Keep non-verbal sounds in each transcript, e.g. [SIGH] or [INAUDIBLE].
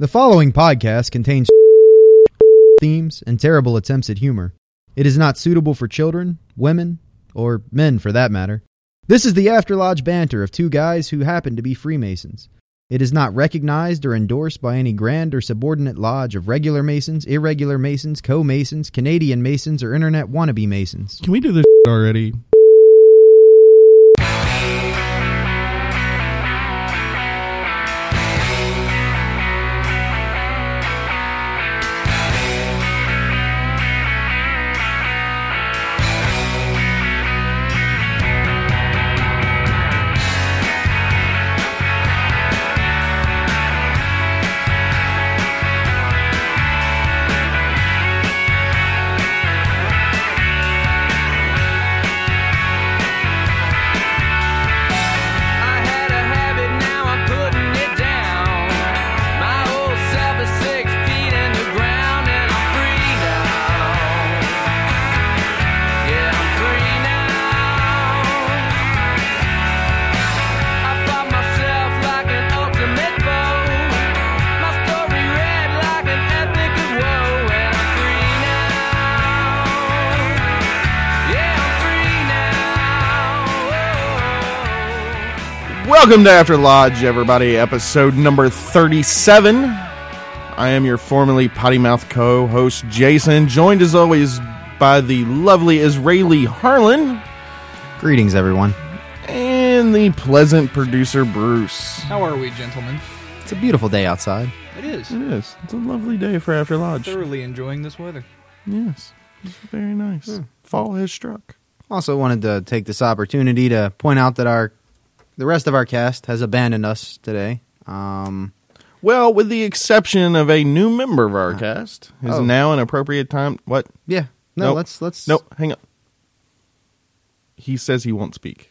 The following podcast contains [LAUGHS] themes and terrible attempts at humor. It is not suitable for children, women, or men for that matter. This is the After Lodge banter of two guys who happen to be Freemasons. It is not recognized or endorsed by any grand or subordinate lodge of regular Masons, irregular Masons, co Masons, Canadian Masons, or Internet wannabe Masons. Can we do this [LAUGHS] already? Welcome to After Lodge, everybody. Episode number 37. I am your formerly potty mouth co host, Jason, joined as always by the lovely Israeli Harlan Greetings, everyone. and the pleasant producer, Bruce. How are we, gentlemen? It's a beautiful day outside. It is. It is. It's a lovely day for After Lodge. Thoroughly enjoying this weather. Yes. It's very nice. Hmm. Fall has struck. Also, wanted to take this opportunity to point out that our the rest of our cast has abandoned us today. Um, Well, with the exception of a new member of our cast, is Oh. now an appropriate time. What? yeah, no, Nope. let's let's No, hang on. He says he won't speak.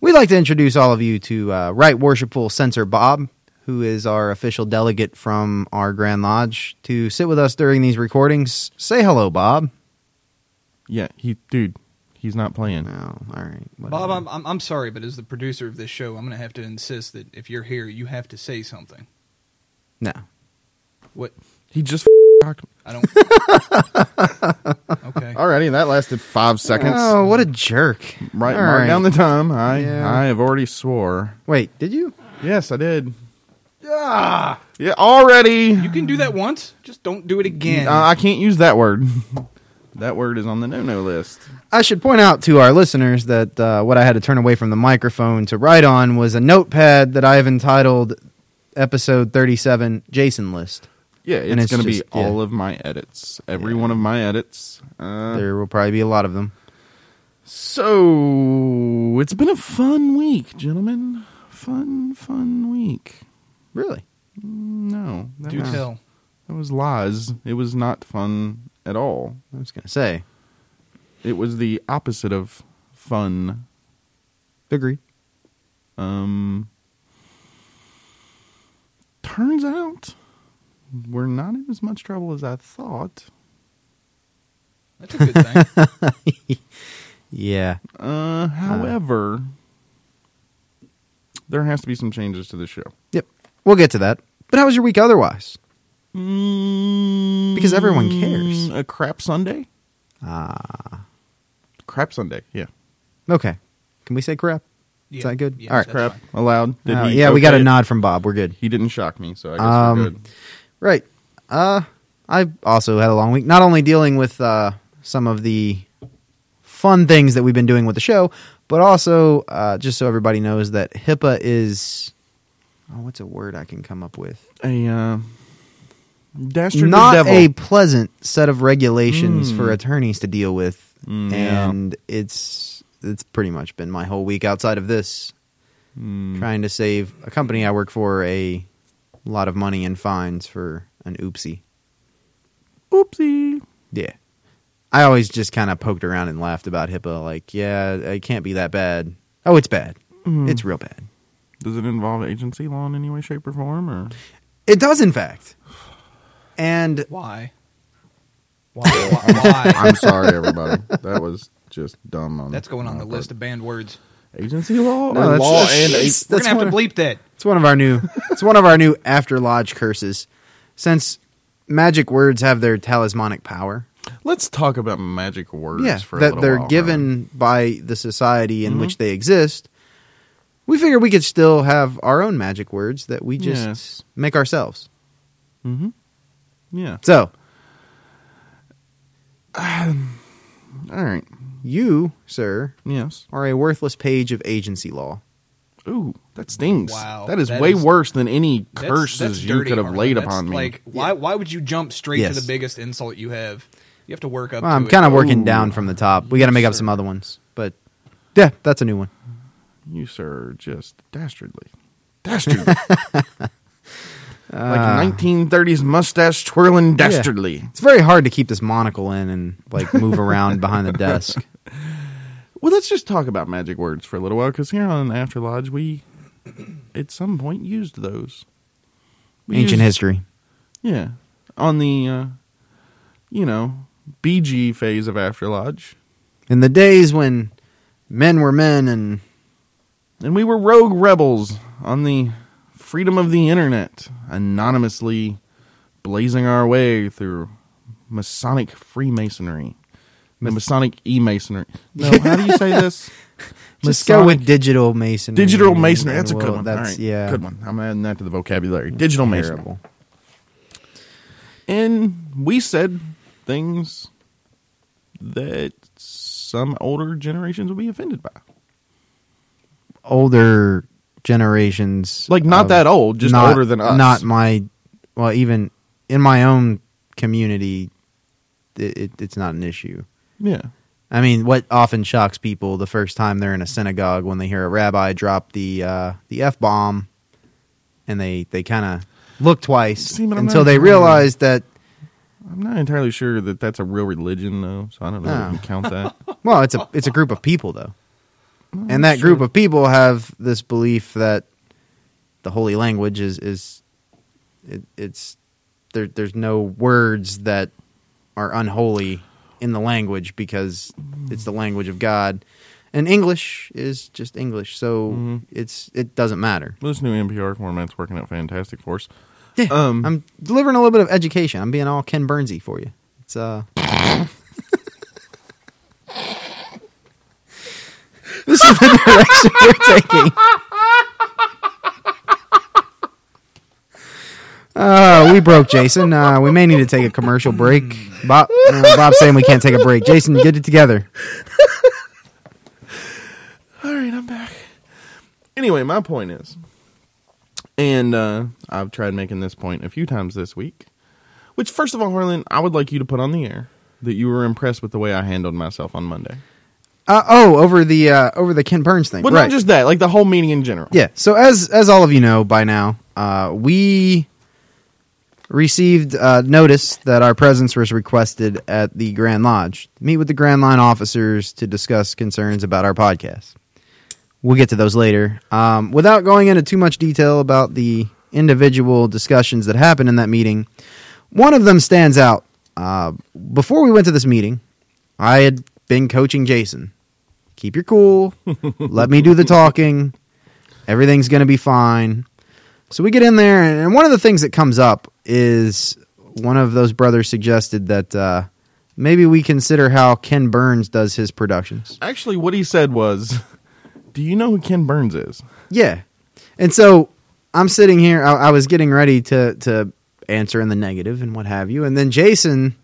We'd like to introduce all of you to uh, Right Worshipful Censor Bob, who is our official delegate from our Grand Lodge to sit with us during these recordings. Say hello, Bob. Yeah, he, dude, he's not playing. Oh, all right. whatever. Bob, I'm, I'm I'm sorry, but as the producer of this show, I'm going to have to insist that if you're here, you have to say something. no. What? He just talked. I don't. [LAUGHS] okay. Alrighty, that lasted five seconds. Oh, what a jerk! right, All mark right. down the time. I, Yeah. I have already swore. Wait, did you? Yes, I did. Yeah, yeah, already. You can do that once. Just don't do it again. Uh, I can't use that word. [LAUGHS] that word is on the no-no list. I should point out to our listeners that uh, what I had to turn away from the microphone to write on was a notepad that I have entitled "Episode 37 Jason List." Yeah, And it's, it's going to be just- yeah. all of my edits. Every one of my edits. Uh, There will probably be a lot of them. so it's been a fun week, gentlemen. Fun, fun week. Really? No, that do was, tell. That was lies. It was not fun at all. I was going to say. It was the opposite of fun. Agreed. Um, turns out we're not in as much trouble as I thought. That's a good thing. [LAUGHS] Yeah. Uh, however, there has to be some changes to the show. Yep. We'll get to that. But how was your week otherwise? Mm, Because everyone cares. A crap Sunday? Ah. Crap Sunday, yeah. okay. Can we say crap? Yeah. that good? Yes, All right. that's Crap fine. allowed. Did Uh, he yeah, we got okay a it? nod from Bob. We're good. He didn't shock me, so I guess Um, we're good. Right. Uh, I also had a long week. Not only dealing with uh, some of the fun things that we've been doing with the show, but also uh, just so everybody knows that HIPAA is. Oh, what's a word I can come up with? A uh, dastard Not the devil. a pleasant set of regulations Mm. for attorneys to deal with, Mm, yeah. and it's it's pretty much been my whole week outside of this, Mm. trying to save a company I work for a lot of money in fines for an oopsie. Oopsie. Yeah. I always just kind of poked around and laughed about HIPAA. Like, yeah, it can't be that bad. Oh, it's bad. Mm. It's real bad. Does it involve agency law in any way, shape, or form? Or It does, in fact. And Why? Why? Why? Why? [LAUGHS] I'm sorry, everybody. that was just dumb. On That's going on my the part. list of banned words. Agency law No, or that's- law that's- and that's- We're gonna have to bleep that. It's one of our new. It's one of our new after lodge curses. Since magic words have their talismanic power, Let's talk about magic words yeah, for a that they're while, given by the society in Mhm. which they exist. We figure we could still have our own magic words that we just Yes. make ourselves. Mm-hmm. Yeah. So um, All right. you, sir, Yes. are a worthless page of agency law. Ooh, that stings. Wow, that is that way is- worse than any That's- curses that's you dirty, could have Harlan. laid That's upon me. Like, why? Why would you jump straight Yes. to the biggest insult you have? You have to work up. Well, to I'm kind of working Ooh. down from the top. We got to make up some other ones, but yeah, that's a new one. you, sir, are just dastardly. Dastardly. [LAUGHS] like Uh, 1930s mustache twirling dastardly. It's very hard to keep this monocle in and like move around [LAUGHS] behind the desk. Well, let's just talk about magic words for a little while because here on After Lodge, we at some point used those. We Ancient used- history. Yeah. On the, uh, you know, BG phase of After Lodge. In the days when men were men and And we were rogue rebels on the freedom of the internet, anonymously blazing our way through Masonic Freemasonry. The Masonic E-Masonry. No, how do you say [LAUGHS] this? let's go with digital masonry. Digital Masonry. That's a good Well, one. That's All right, yeah, good one. I'm adding that to the vocabulary. Digital Masonry. And we said things that some older generations would be offended by. Older generations, Like not of- that old, just not- older than us. Not my, well, even in my own community, it, it, it's not an issue. yeah. I mean, what often shocks people the first time they're in a synagogue when they hear a rabbi drop the uh, the f bomb, and they they kind of look twice See, but I'm until not they sure. realize that I'm not entirely sure that that's a real religion, though. So I don't know if No. can count that. [LAUGHS] well, it's a it's a group of people though, and that group of people have this belief that the holy language is is it, it's there. There's no words that are unholy in the language because it's the language of God, and English is just English, so Mhm. it's it doesn't matter. This new NPR format's working out fantastic for us. Yeah, Um, I'm delivering a little bit of education. I'm being all Ken Burnsy for you. It's uh. [LAUGHS] this is the direction we're taking. Uh, we broke Jason. Uh, we may need to take a commercial break. Bob, uh, Bob's saying we can't take a break. Jason, get it together. All right, I'm back. Anyway, my point is, and uh, I've tried making this point a few times this week. Which, first of all, Harlan, I would like you to put on the air that you were impressed with the way I handled myself on Monday. Uh, oh, over the uh, over the Ken Burns thing. Well, right. not just that, like the whole meeting in general. Yeah. So as as all of you know by now, uh, we received uh, notice that our presence was requested at the Grand Lodge. to Meet with the Grand Line officers to discuss concerns about our podcast. We'll get to those later. Um, without going into too much detail about the individual discussions that happened in that meeting, one of them stands out. Uh, before we went to this meeting, I had been coaching Jason. Keep your cool. Let me do the talking. Everything's going to be fine. So we get in there, and one of the things that comes up is one of those brothers suggested that uh, maybe we consider how Ken Burns does his productions. Actually, what he said was, "Do you know who Ken Burns is?" Yeah. And so I'm sitting here, I, I was getting ready to, to answer in the negative and what have you. And then Jason,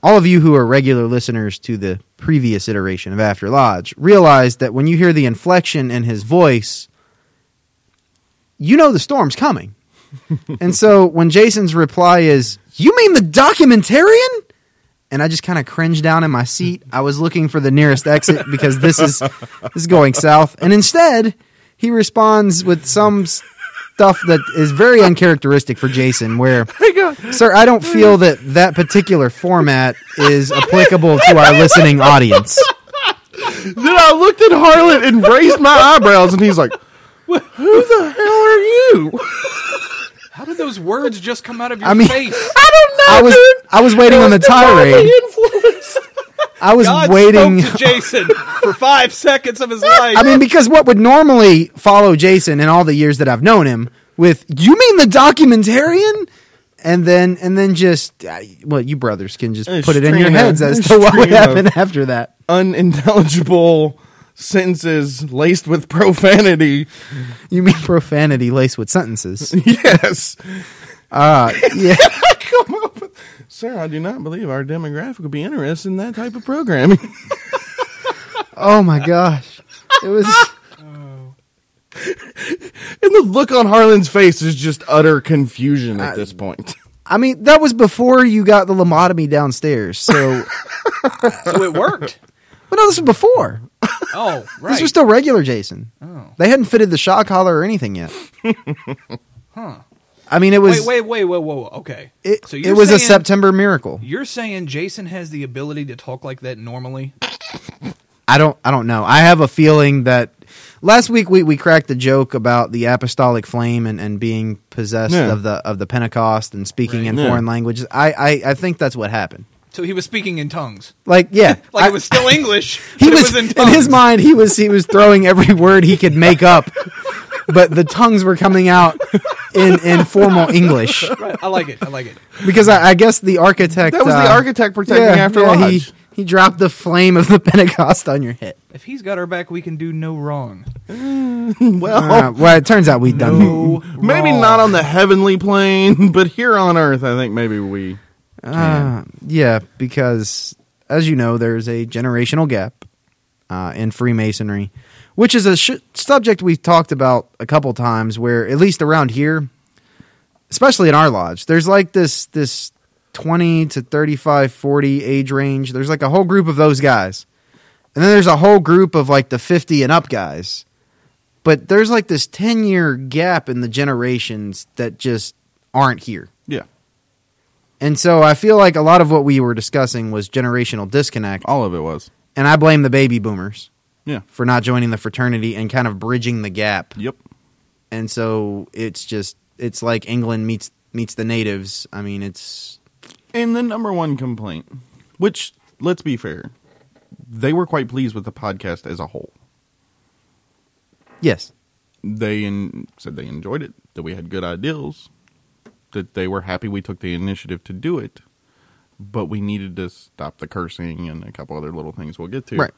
all of you who are regular listeners to the previous iteration of After Lodge, realized that when you hear the inflection in his voice, you know the storm's coming. [LAUGHS] and so when Jason's reply is, You mean the documentarian? And I just kind of cringed down in my seat. I was looking for the nearest exit because this is this is going south. And instead, he responds with some stuff that is very uncharacteristic for Jason. Where, [LAUGHS] sir, I don't feel that that particular format is applicable to our listening audience. Then I looked at Harlan and raised my eyebrows, and he's like, "Who the hell are you?" How did those words just come out of your I mean- face? I don't know. I was dude. I was waiting on the was divinely tirade. I was God waiting. to Jason for five seconds of his life. I mean, because what would normally follow Jason in all the years that I've known him with, you mean the documentarian? And then, and then just, well, you brothers can just A put it in your of- heads as to what would happen after that. Unintelligible sentences laced with profanity. You mean profanity laced with sentences? [LAUGHS] yes. Uh, yeah. [LAUGHS] Come with, Sir, I do not believe our demographic would be interested in that type of programming. [LAUGHS] Oh my gosh. It was, [LAUGHS] and the look on Harlan's face is just utter confusion at this point. I mean, that was before you got the lobotomy downstairs. So, [LAUGHS] so it worked. but no, this was before. Oh, right. This was still regular Jason. oh. They hadn't fitted the shock collar or anything yet. Huh. I mean, it was, Wait, wait, wait, whoa, whoa. Okay. it, so it you're was a September miracle. You're saying Jason has the ability to talk like that normally? I don't I don't know. I have a feeling that last week we, we cracked the joke about the apostolic flame and, and being possessed Yeah. of the of the Pentecost and speaking Right. in Yeah. foreign languages. I, I, I think that's what happened. So he was speaking in tongues. Like yeah. [LAUGHS] Like I- it was still [LAUGHS] English. he but was, it was in in, his mind he was he was throwing every word he could make up. But the tongues were coming out in, in formal English Right. I like it. I like it. because I, I guess the architect That was the uh, architect protecting yeah, after yeah, lodge. He, he dropped the flame of the [LAUGHS] Pentecost on your head. If he's got our back, we can do no wrong. well, Uh, well, it turns out we've done No maybe wrong. not on the heavenly plane, but here on earth, I think maybe we. Uh, yeah, because as you know, there's a generational gap uh, in Freemasonry, which is a sh- subject we've talked about a couple times. Where at least around here, especially in our lodge, there's like this this 20 to 35, 40 age range. There's like a whole group of those guys, and then there's a whole group of like the 50 and up guys. But there's like this 10 year gap in the generations that just aren't here. And so I feel like a lot of what we were discussing was generational disconnect. all of it was. And I blame the baby boomers Yeah. for not joining the fraternity and kind of bridging the gap. Yep. And so it's just it's like England meets meets the natives. I mean, it's And the number one complaint, which let's be fair, they were quite pleased with the podcast as a whole. yes. They in, said they enjoyed it, that we had good ideals, that they were happy we took the initiative to do it, but we needed to stop the cursing and a couple other little things we'll get to. Right.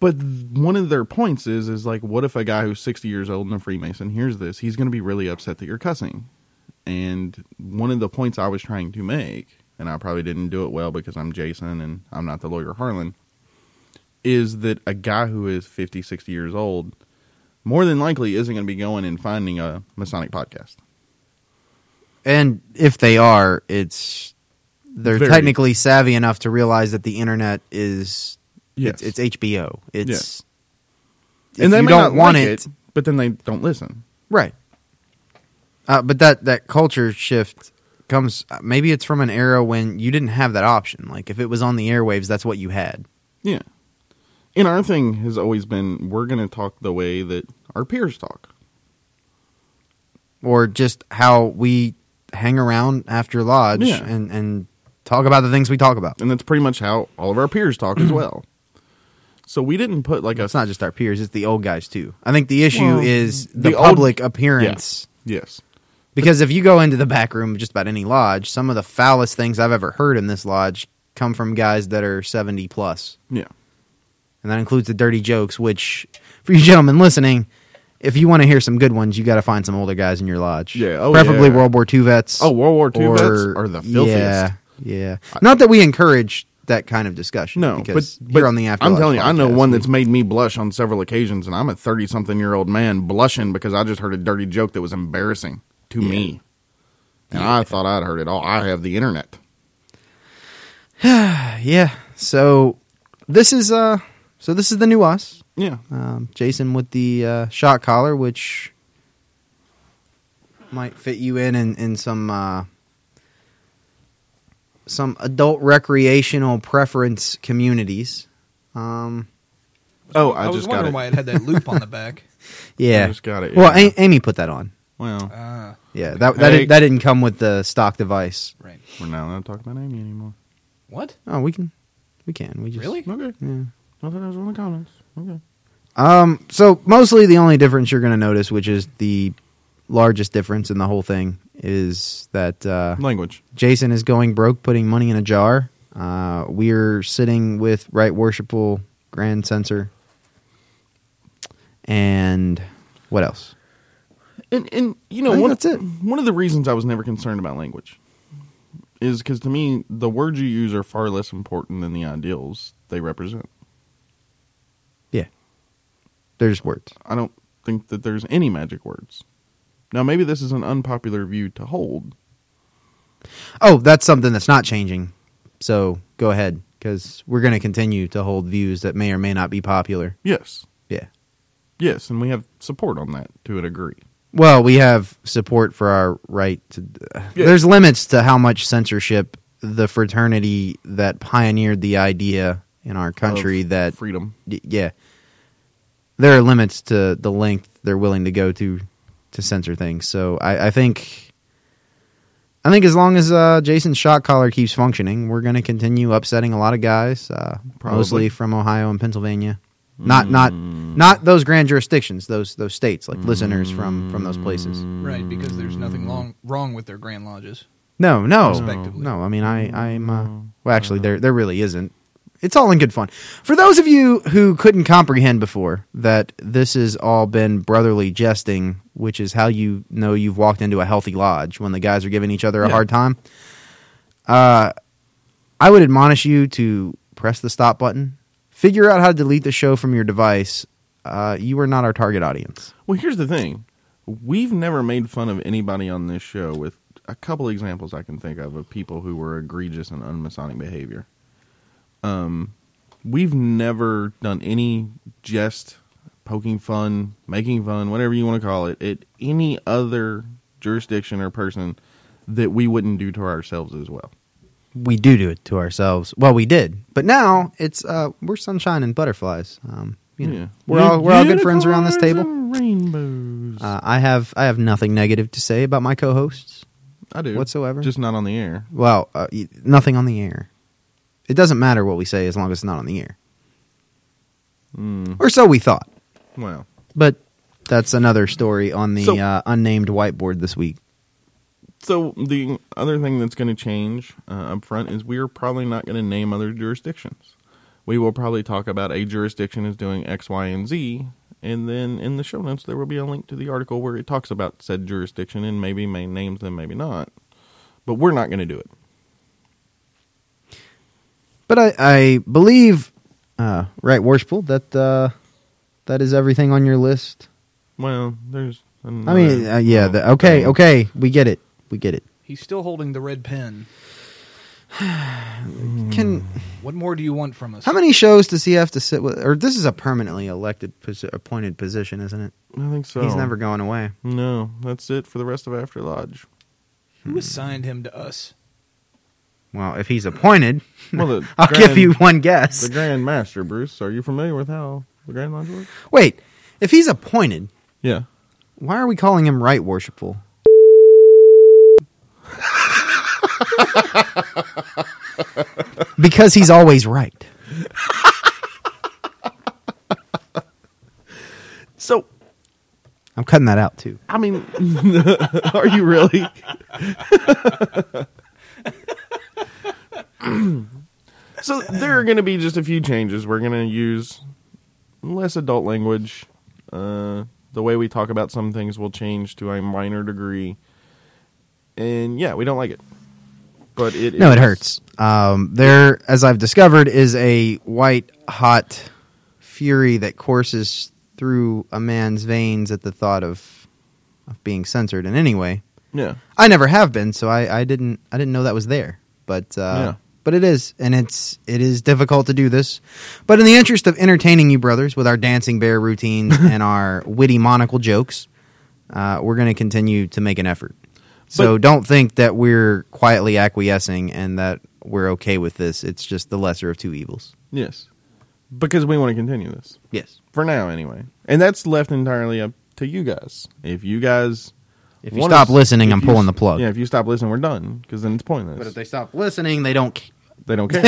But one of their points is is like, what if a guy who's sixty years old and a Freemason hears this? He's going to be really upset that you're cussing. And one of the points I was trying to make, and I probably didn't do it well because I'm Jason and I'm not the lawyer Harlan, is that a guy who is 50, 60 years old more than likely isn't going to be going and finding a Masonic podcast. And if they are, it's they're Very. technically savvy enough to realize that the internet is Yes. it's, it's HBO. It's if and they don't want like it, it, but then they don't listen. Right. Uh, but that that culture shift comes. uh, Maybe it's from an era when you didn't have that option. Like if it was on the airwaves, that's what you had. Yeah. And our thing has always been we're going to talk the way that our peers talk. Or just how we hang around after lodge Yeah. and and talk about the things we talk about. And that's pretty much how all of our peers talk as [CLEARS THROAT] well. So we didn't put like a It's not just our peers; it's the old guys too. I think the issue Well, is the, the old- public appearance. yes. Because if you go into the back room of just about any lodge, some of the foulest things I've ever heard in this lodge come from guys that are seventy plus. Yeah. and that includes the dirty jokes. Which, for you gentlemen listening, if you want to hear some good ones, you got to find some older guys in your lodge. Yeah, oh, preferably yeah. World War II vets. Oh, World War II or- vets are the filthiest. Yeah, yeah. Not that we encourage that kind of discussion. No, because but, but here on the after, I'm telling you, I know one that's made me blush on several occasions, and I'm a 30 something year old man blushing because I just heard a dirty joke that was embarrassing to me. And I thought I'd heard it all. I have the internet. [SIGHS] yeah. So this is uh, so this is the new us. Yeah. Um, Jason with the uh, shot collar, which might fit you in in, in some uh, some adult recreational preference communities. Um, Oh, I, I, was just got wondering it. why it had that loop on the [LAUGHS] back. yeah, I just got it. Well. A- Amy put that on. well, Ah, Yeah, that that, Hey. did, that didn't come with the stock device. right. we're not going to talk about Amy anymore. What? Oh, we can We can. We just Really? Okay. Yeah. I thought that was one of the comments. Okay. Um. So mostly the only difference you're going to notice, which is the largest difference in the whole thing, is that uh, Language. Jason is going broke, putting money in a jar. Uh, we're sitting with Right Worshipful Grand Censor, and what else? And and you know one that's it. one of the reasons I was never concerned about language is because to me the words you use are far less important than the ideals they represent. There's words. I don't think that there's any magic words. Now maybe this is an unpopular view to hold. Oh, that's something that's not changing. So go ahead, because we're going to continue to hold views that may or may not be popular. Yes. Yeah. Yes, and we have support on that to a degree. Well, we have support for our right to. Yeah. There's limits to how much censorship the fraternity that pioneered the idea in our country Of that freedom. yeah, there are limits to the length they're willing to go to to censor things. So I, I think, I think as long as uh, Jason's shot collar keeps functioning, we're going to continue upsetting a lot of guys, uh, mostly from Ohio and Pennsylvania. Not not not those grand jurisdictions, those those states, like listeners from from those places. Right, because there's nothing long, wrong with their grand lodges. No, no, no. I mean, I, I'm. Uh, well, actually, there, there really isn't. It's all in good fun. For those of you who couldn't comprehend before that this has all been brotherly jesting, which is how you know you've walked into a healthy lodge when the guys are giving each other a Yeah. hard time. Uh, I would admonish you to press the stop button, figure out how to delete the show from your device. Uh, you are not our target audience. Well, here's the thing. We've never made fun of anybody on this show with a couple examples I can think of of people who were egregious and unmasonic behavior. Um, we've never done any jest, poking fun, making fun, whatever you want to call it, at any other jurisdiction or person that we wouldn't do to ourselves as well. we do do it to ourselves. Well, we did, but now it's uh, we're sunshine and butterflies. Um, you know, Yeah. we're all we're all good friends around this table. Rainbows. Uh, I have I have nothing negative to say about my co-hosts I do whatsoever. just not on the air. well, uh, nothing on the air. It doesn't matter what we say as long as it's not on the air, Mm, or so we thought. well, But that's another story on the So- uh, unnamed whiteboard this week. So the other thing that's going to change uh, up front is we are probably not going to name other jurisdictions. We will probably talk about a jurisdiction is doing X, Y, and Z, and then in the show notes there will be a link to the article where it talks about said jurisdiction and maybe may names them, maybe not. But we're not going to do it. But I, I believe, uh, right, worshipful that uh, that is everything on your list. Well, there's. I mean, uh, yeah. The, okay, thing. okay, we get it. We get it. He's still holding the red pen. [SIGHS] Can What more do you want from us? how many shows does he have to sit with? Or this is a permanently elected, posi- appointed position, isn't it? I think so. He's never going away. No, that's it for the rest of After Lodge. Who assigned him to us? Well, if he's appointed, [LAUGHS] Well, [LAUGHS] I'll Grand- give you one guess. the Grand Master, Bruce. Are you familiar with how the Grand Lodge works? Wait, if he's appointed, Yeah. why are we calling him right worshipful? [LAUGHS] because he's always right. So I'm cutting that out too. I mean, are you really? [CLEARS THROAT] so there are going to be just a few changes. We're going to use less adult language. Uh, the way we talk about some things will change to a minor degree. And yeah, we don't like it. But it No, it hurts. Um, there, as I've discovered, is a white hot fury that courses through a man's veins at the thought of, of being censored in any way. Yeah. I never have been, so I, I didn't I didn't know that was there. But uh, Yeah. But it is, and it's it is difficult to do this. But in the interest of entertaining you brothers with our dancing bear routines [LAUGHS] and our witty monocle jokes, uh, we're going to continue to make an effort. So But- don't think that we're quietly acquiescing and that we're okay with this. It's just the lesser of two evils. Yes. Because we want to continue this. Yes. For now, anyway. And that's left entirely up to you guys. If you guys. If you stop s- listening, I'm you pulling the plug. Yeah, if you stop listening, we're done. Because then it's pointless. But if they stop listening, they don't. They don't care.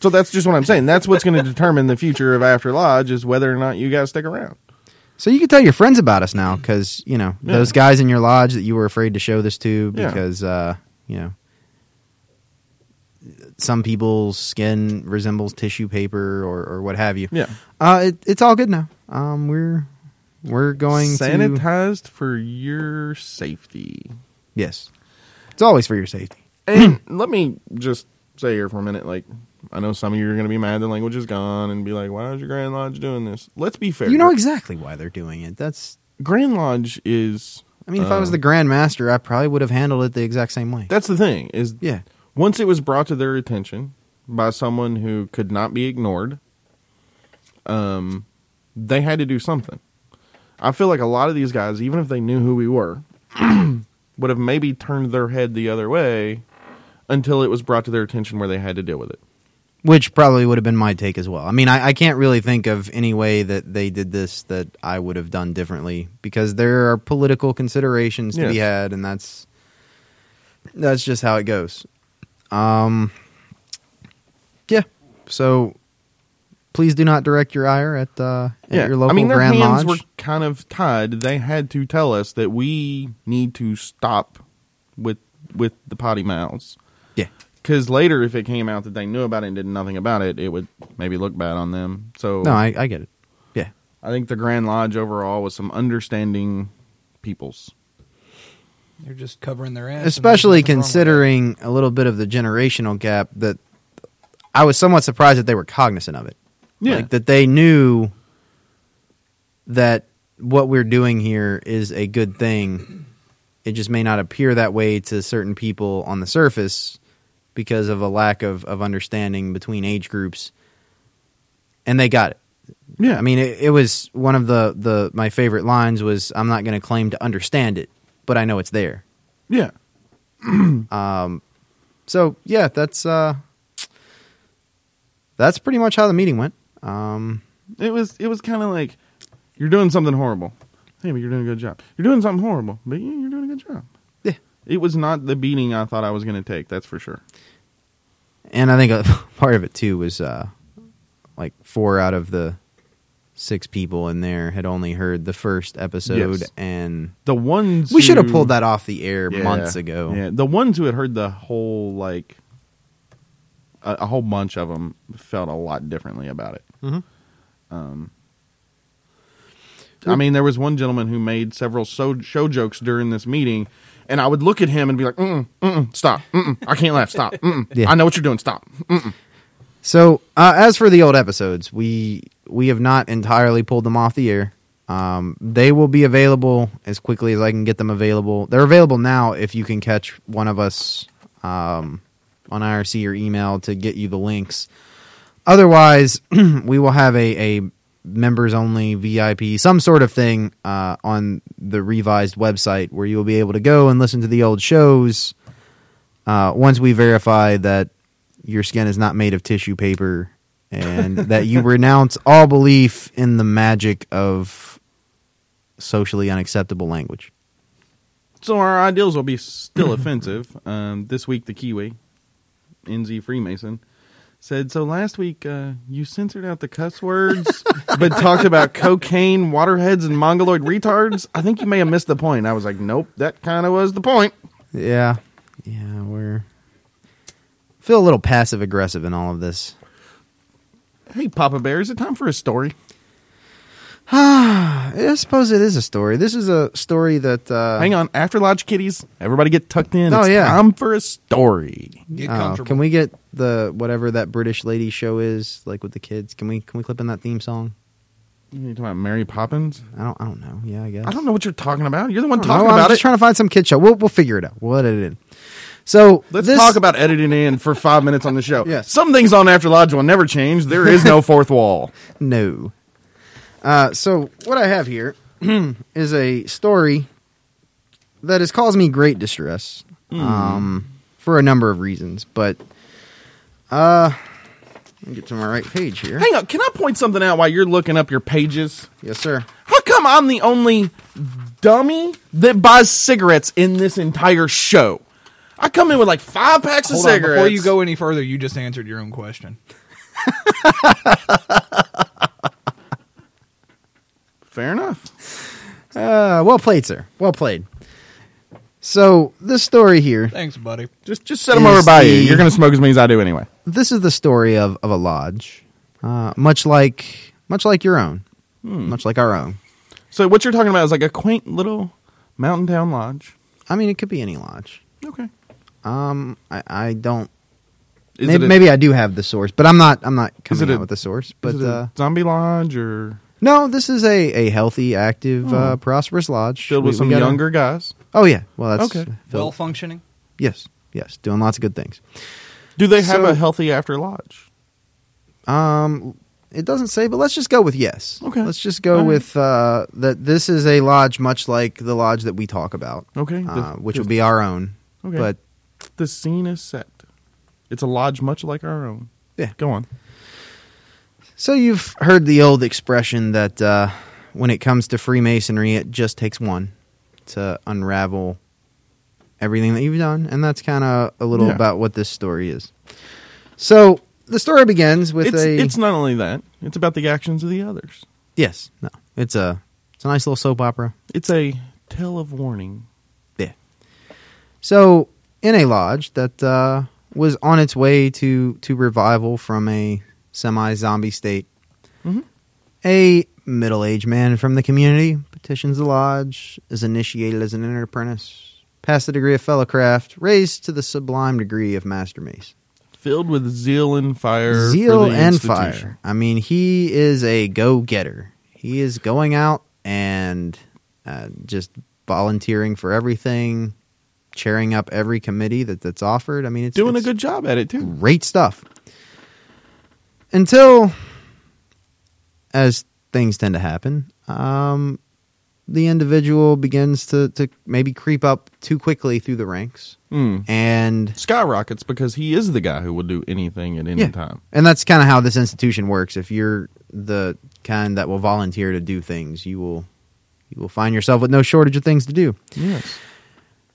So that's just what I'm saying. That's what's going to determine the future of After Lodge is whether or not you guys stick around. So you can tell your friends about us now because you know Yeah. those guys in your lodge that you were afraid to show this to Yeah. because uh, you know some people's skin resembles tissue paper or, or what have you. Yeah. Uh, it, it's all good now. Um, we're we're going to sanitized for your safety. yes. It's always for your safety. And let me just say here for a minute, like I know some of you are going to be mad the language is gone and be like, "Why is your Grand Lodge doing this?" Let's be fair. You know exactly why they're doing it. That's. Grand Lodge is. I mean, if I was uh, the Grand Master, I probably would have handled it the exact same way. That's the thing is yeah. once it was brought to their attention by someone who could not be ignored, um, they had to do something. I feel like a lot of these guys, even if they knew who we were, [CLEARS THROAT] would have maybe turned their head the other way until it was brought to their attention where they had to deal with it. Which probably would have been my take as well. I mean, I, I can't really think of any way that they did this that I would have done differently because there are political considerations to be had, and that's that's just how it goes. Um, yeah. So please do not direct your ire at, uh, at your local I mean, their Grand hands Lodge. were kind of tied. They had to tell us that we need to stop with with the potty mouths. Yeah. Because later, if it came out that they knew about it and did nothing about it, it would maybe look bad on them. So No, I, I get it. Yeah. I think the Grand Lodge overall was some understanding peoples. They're just covering their ass. especially there's nothing wrong with considering a little bit of the generational gap that I was somewhat surprised that they were cognizant of it. Yeah. Like that they knew that what we're doing here is a good thing. It just may not appear that way to certain people on the surface because of a lack of, of understanding between age groups. And they got it. Yeah, I mean, it, it was one of the, the my favorite lines was I'm not going to claim to understand it, but I know it's there. yeah, [CLEARS THROAT] Um, so yeah, that's uh, that's pretty much how the meeting went. Um, it was it was kind of like you're doing something horrible. Hey, but you're doing a good job. You're doing something horrible, but you're doing a good job. Yeah. it was not the beating I thought I was going to take. That's for sure. And I think a [LAUGHS] part of it too was uh, like four out of the six people in there had only heard the first episode, Yes. and The ones we should have pulled that off the air Yeah, months ago. Yeah, the ones who had heard the whole like a, a whole bunch of them felt a lot differently about it. Mhm. Um, I mean, there was one gentleman who made several so, show jokes during this meeting, and I would look at him and be like, mm mm "Stop! Mm-mm, I can't laugh. Stop! Mm-mm, [LAUGHS] Yeah. I know what you're doing. Stop!" Mm-mm. So uh, as for the old episodes, we we have not entirely pulled them off the air. Um, they will be available as quickly as I can get them available. They're available now if you can catch one of us um, on IRC or email to get you the links. Otherwise, [CLEARS THROAT] we will have a, a members only VIP, some sort of thing uh, on the revised website where you will be able to go and listen to the old shows uh, once we verify that your skin is not made of tissue paper and [LAUGHS] that you renounce all belief in the magic of socially unacceptable language. So our ideals will be still offensive. Um, this week, the Kiwi, NZ Freemason, said, So last week, uh, you censored out the cuss words, [LAUGHS] but talked about cocaine, waterheads, and mongoloid retards. I think you may have missed the point. I was like, Nope, that kind of was the point. Yeah. Yeah, we're feel a little passive aggressive in all of this. Hey, Papa Bear, is it time for a story? [SIGHS] I suppose it is a story. This is a story that uh Hang on. After Lodge Kitties, everybody get tucked in. Oh, it's yeah. time for a story. Get oh, comfortable. can we get the whatever that British lady show is like with the kids? Can we can we clip in that theme song? You talking about Mary Poppins? I don't I don't know. Yeah, I guess. I don't know what you're talking about. You're the one I don't talking know. I'm about just it. trying to find some kid show. We'll we'll figure it out. We'll edit it in. So Let's this- talk about editing in for five minutes on the show. [LAUGHS] Yes. Some things on After Lodge will never change. There is no fourth wall. [LAUGHS] No. Uh, so what I have here [CLEARS THROAT] is a story that has caused me great distress um, for a number of reasons. But uh, let me get to my right page here. Hang on. Can I point something out while you're looking up your pages? Yes, sir. How come I'm the only dummy that buys cigarettes in this entire show? I come in with like five packs Hold of on, cigarettes. before you go any further, you just answered your own question. [LAUGHS] Fair enough. Uh, well played, sir. Well played. So this story here, Thanks, buddy. Just just set them Is over by you. the- You're going to smoke as many as I do anyway. this is the story of, of a lodge, uh, much like much like your own, much like our own. So what you're talking about is like a quaint little mountain town lodge. I mean, it could be any lodge. Okay. Um, I, I don't. Is maybe, it a, maybe I do have the source, but I'm not. I'm not coming it out a- with the source. is But it a uh, zombie lodge or no, this is a, a healthy, active, uh, prosperous lodge filled with We- we some gotta- younger guys? Oh yeah, well that's Okay. Well functioning. yes, yes, doing lots of good things. Do they have So- a healthy after lodge? Um, it doesn't say, but let's just go with yes. Okay. Let's just go All right. with uh, that. This is a lodge much like the lodge that we talk about, Okay. uh, the- which the- will be our own. Okay. But the scene is set. It's a lodge much like our own. Yeah. Go on. So you've heard the old expression that uh, when it comes to Freemasonry, it just takes one to unravel everything that you've done, and that's kind of a little Yeah. about what this story is. So the story begins with It's a it's not only that. It's about the actions of the others. yes, no, it's a it's a nice little soap opera. It's a tale of warning. Yeah. So, in a lodge that uh, was on its way to to revival from a semi zombie state, Mhm. a middle aged man from the community petitions the lodge, is initiated as an entered apprentice, past the degree of fellowcraft, raised to the sublime degree of master mason. Filled with zeal and fire. Zeal and fire. I mean, he is a go getter. He is going out and uh, just volunteering for everything, chairing up every committee that, that's offered. I mean, it's Doing a good job at it too. great stuff. Until, as things tend to happen, um, the individual begins to, to maybe creep up too quickly through the ranks. Mm. And Skyrockets because he is the guy who will do anything at any Yeah. time. And that's kind of how this institution works. If you're the kind that will volunteer to do things, you will you will find yourself with no shortage of things to do. Yes.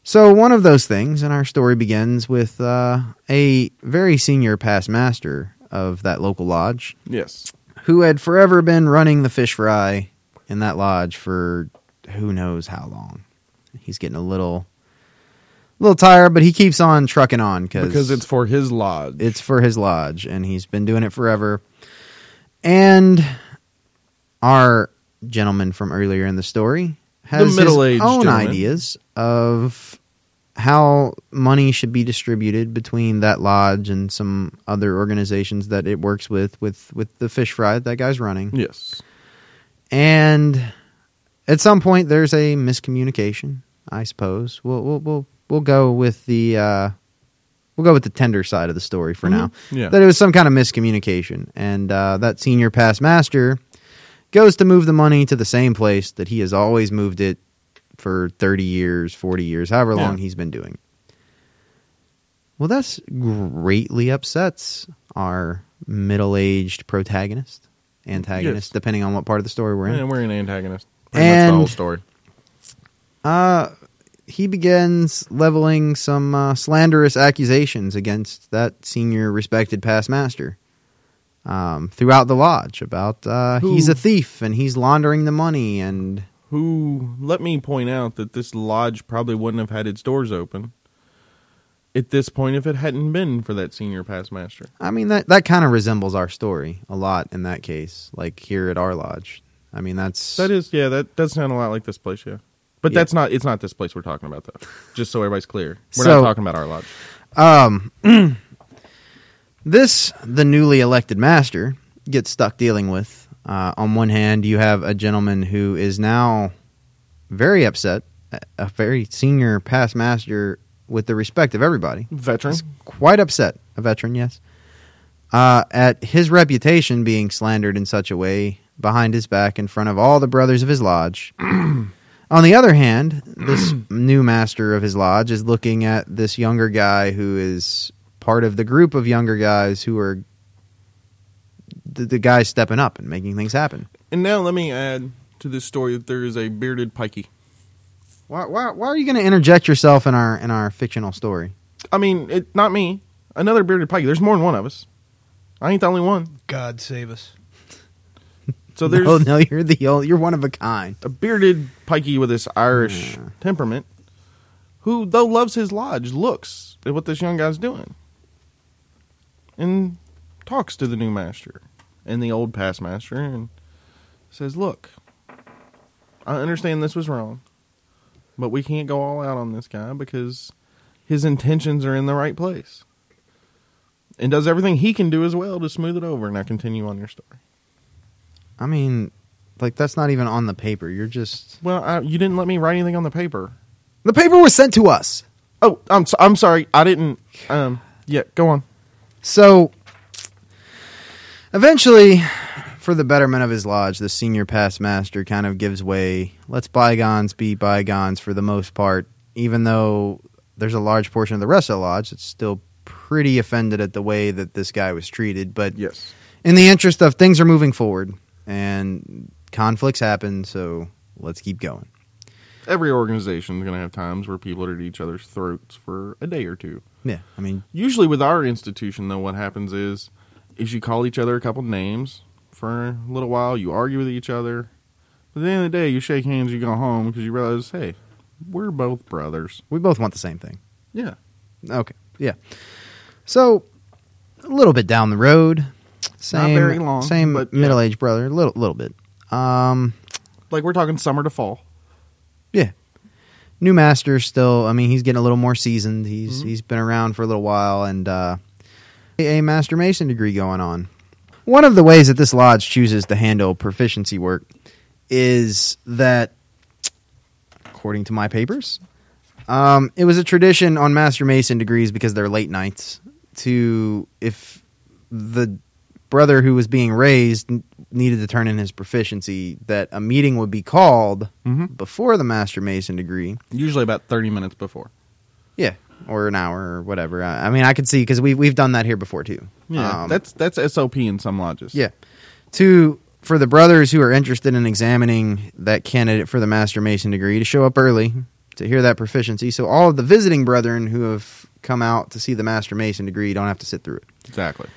So one of those things, and our story begins with uh, a very senior past master of that local lodge, Yes. who had forever been running the fish fry in that lodge for who knows how long. He's getting a little, a little tired, but he keeps on trucking on Because because it's for his lodge. it's for his lodge, and he's been doing it forever. And our gentleman from earlier in the story has his middle-aged own gentleman. ideas of how money should be distributed between that lodge and some other organizations that it works with, with with the fish fry that, that guy's running. yes. And at some point, there's a miscommunication. I suppose we'll we'll we'll, we'll go with the uh, we'll go with the tender side of the story for now. Mhm. Yeah. That it was some kind of miscommunication, and uh, that senior past master goes to move the money to the same place that he has always moved it for thirty years, forty years, however long he's been doing. Well, that's greatly upsets our middle-aged protagonist, antagonist, Yes. depending on what part of the story we're in. And we're an antagonist. Pretty much the And- whole story. Uh, he begins leveling some uh, slanderous accusations against that senior respected past master um, throughout the lodge about uh, he's a thief and he's laundering the money and Who let me point out that this lodge probably wouldn't have had its doors open at this point if it hadn't been for that senior past master. I mean that that kind of resembles our story a lot in that case like here at our lodge. I mean that's That is, yeah, that does sound a lot like this place, yeah. But Yeah. that's not. It's not this place we're talking about, though. Just so everybody's clear, we're So- not talking about our lodge. Um, [CLEARS THROAT] this the newly elected master gets stuck dealing with. Uh, on one hand, you have a gentleman who is now very upset, a- very senior past master with the respect of everybody. Veteran. He's quite upset, a veteran, yes, uh, at his reputation being slandered in such a way behind his back in front of all the brothers of his lodge. [CLEARS THROAT] On the other hand, this [CLEARS THROAT] new master of his lodge is looking at this younger guy who is part of the group of younger guys who are the, the guys stepping up and making things happen. And now let me add to this story that there is a bearded pikey. Why, why, why are you going to interject yourself in our in our fictional story? I mean, it not me. Another bearded pikey. There's more than one of us. I ain't the only one. God save us. [LAUGHS] So there's no, no, you're the only, you're one of a kind. a bearded pikey with this Irish temperament who, though loves his lodge, looks at what this young guy's doing and talks to the new master and the old past master and says, Look, I understand this was wrong, but we can't go all out on this guy because his intentions are in the right place. And does everything he can do as well to smooth it over. And now continue on your story. I mean, like that's not even on the paper. You're just Well, I, you didn't let me write anything on the paper. the paper was sent to us. Oh, I'm so, I'm sorry. I didn't. Um. Yeah. Go on. So eventually, for the betterment of his lodge, the senior past master kind of gives way. Lets bygones be bygones for the most part, even though there's a large portion of the rest of the lodge that's still pretty offended at the way that this guy was treated. But Yes. in the interest of things are moving forward and conflicts happen, so let's keep going. Every organization is going to have times where people are at each other's throats for a day or two. Yeah, I mean, Usually, with our institution, though, what happens is is you call each other a couple names for a little while. You argue with each other. But at the end of the day, you shake hands. You go home because you realize, hey, we're both brothers. we both want the same thing. Yeah. Okay. Yeah. So a little bit down the road, same very long, same but yeah. middle-aged brother, a little little bit. Um Like we're talking summer to fall. yeah. New master still, I mean, he's getting a little more seasoned. He's Mm-hmm. he's been around for a little while and uh a master mason degree going on. One of the ways that this lodge chooses to handle proficiency work is that according to my papers, um, it was a tradition on Master Mason degrees because they're late nights to if the brother who was being raised needed to turn in his proficiency, that a meeting would be called Mhm. before the Master Mason degree. Usually about 30 minutes before. Yeah, or an hour or whatever. I, I mean, I could see because we we've done that here before too. Yeah. Um, that's that's SOP in some lodges. yeah. To for the brothers who are interested in examining that candidate for the Master Mason degree to show up early to hear that proficiency. So all of the visiting brethren who have come out to see the Master Mason degree don't have to sit through it. Exactly.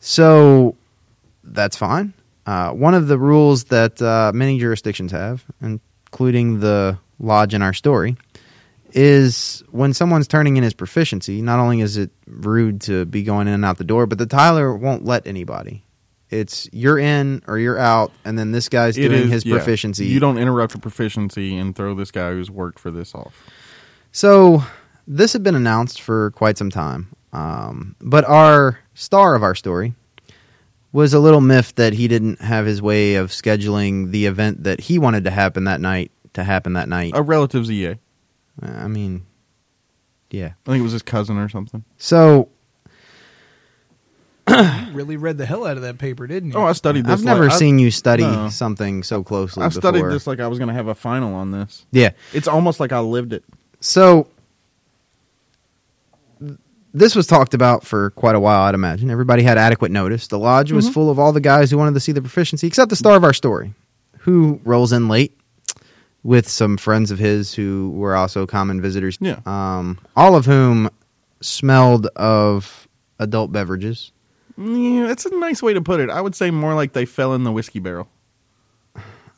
So that's fine. Uh, one of the rules that uh, many jurisdictions have, including the lodge in our story, is when someone's turning in his proficiency, not only is it rude to be going in and out the door, but the Tyler won't let anybody. It's you're in or you're out, and then this guy's It doing is- his yeah. proficiency. You don't interrupt a proficiency and throw this guy who's worked for this off. So this had been announced for quite some time, um, but our star of our story was a little miffed that he didn't have his way of scheduling the event that he wanted to happen that night to happen that night. A relative's EA. I mean, yeah. I think it was his cousin or something. So You really read the hell out of that paper, didn't you? Oh, I studied this. I've never like- I- seen you study No. something so closely. I studied before. this like I was going to have a final on this. Yeah. It's almost like I lived it. So this was talked about for quite a while, I'd imagine. Everybody had adequate notice. The lodge was mm-hmm. full of all the guys who wanted to see the proficiency, except the star of our story, who rolls in late with some friends of his who were also common visitors. Yeah. Um, all of whom smelled of adult beverages. Yeah, that's a nice way to put it. I would say more like they fell in the whiskey barrel.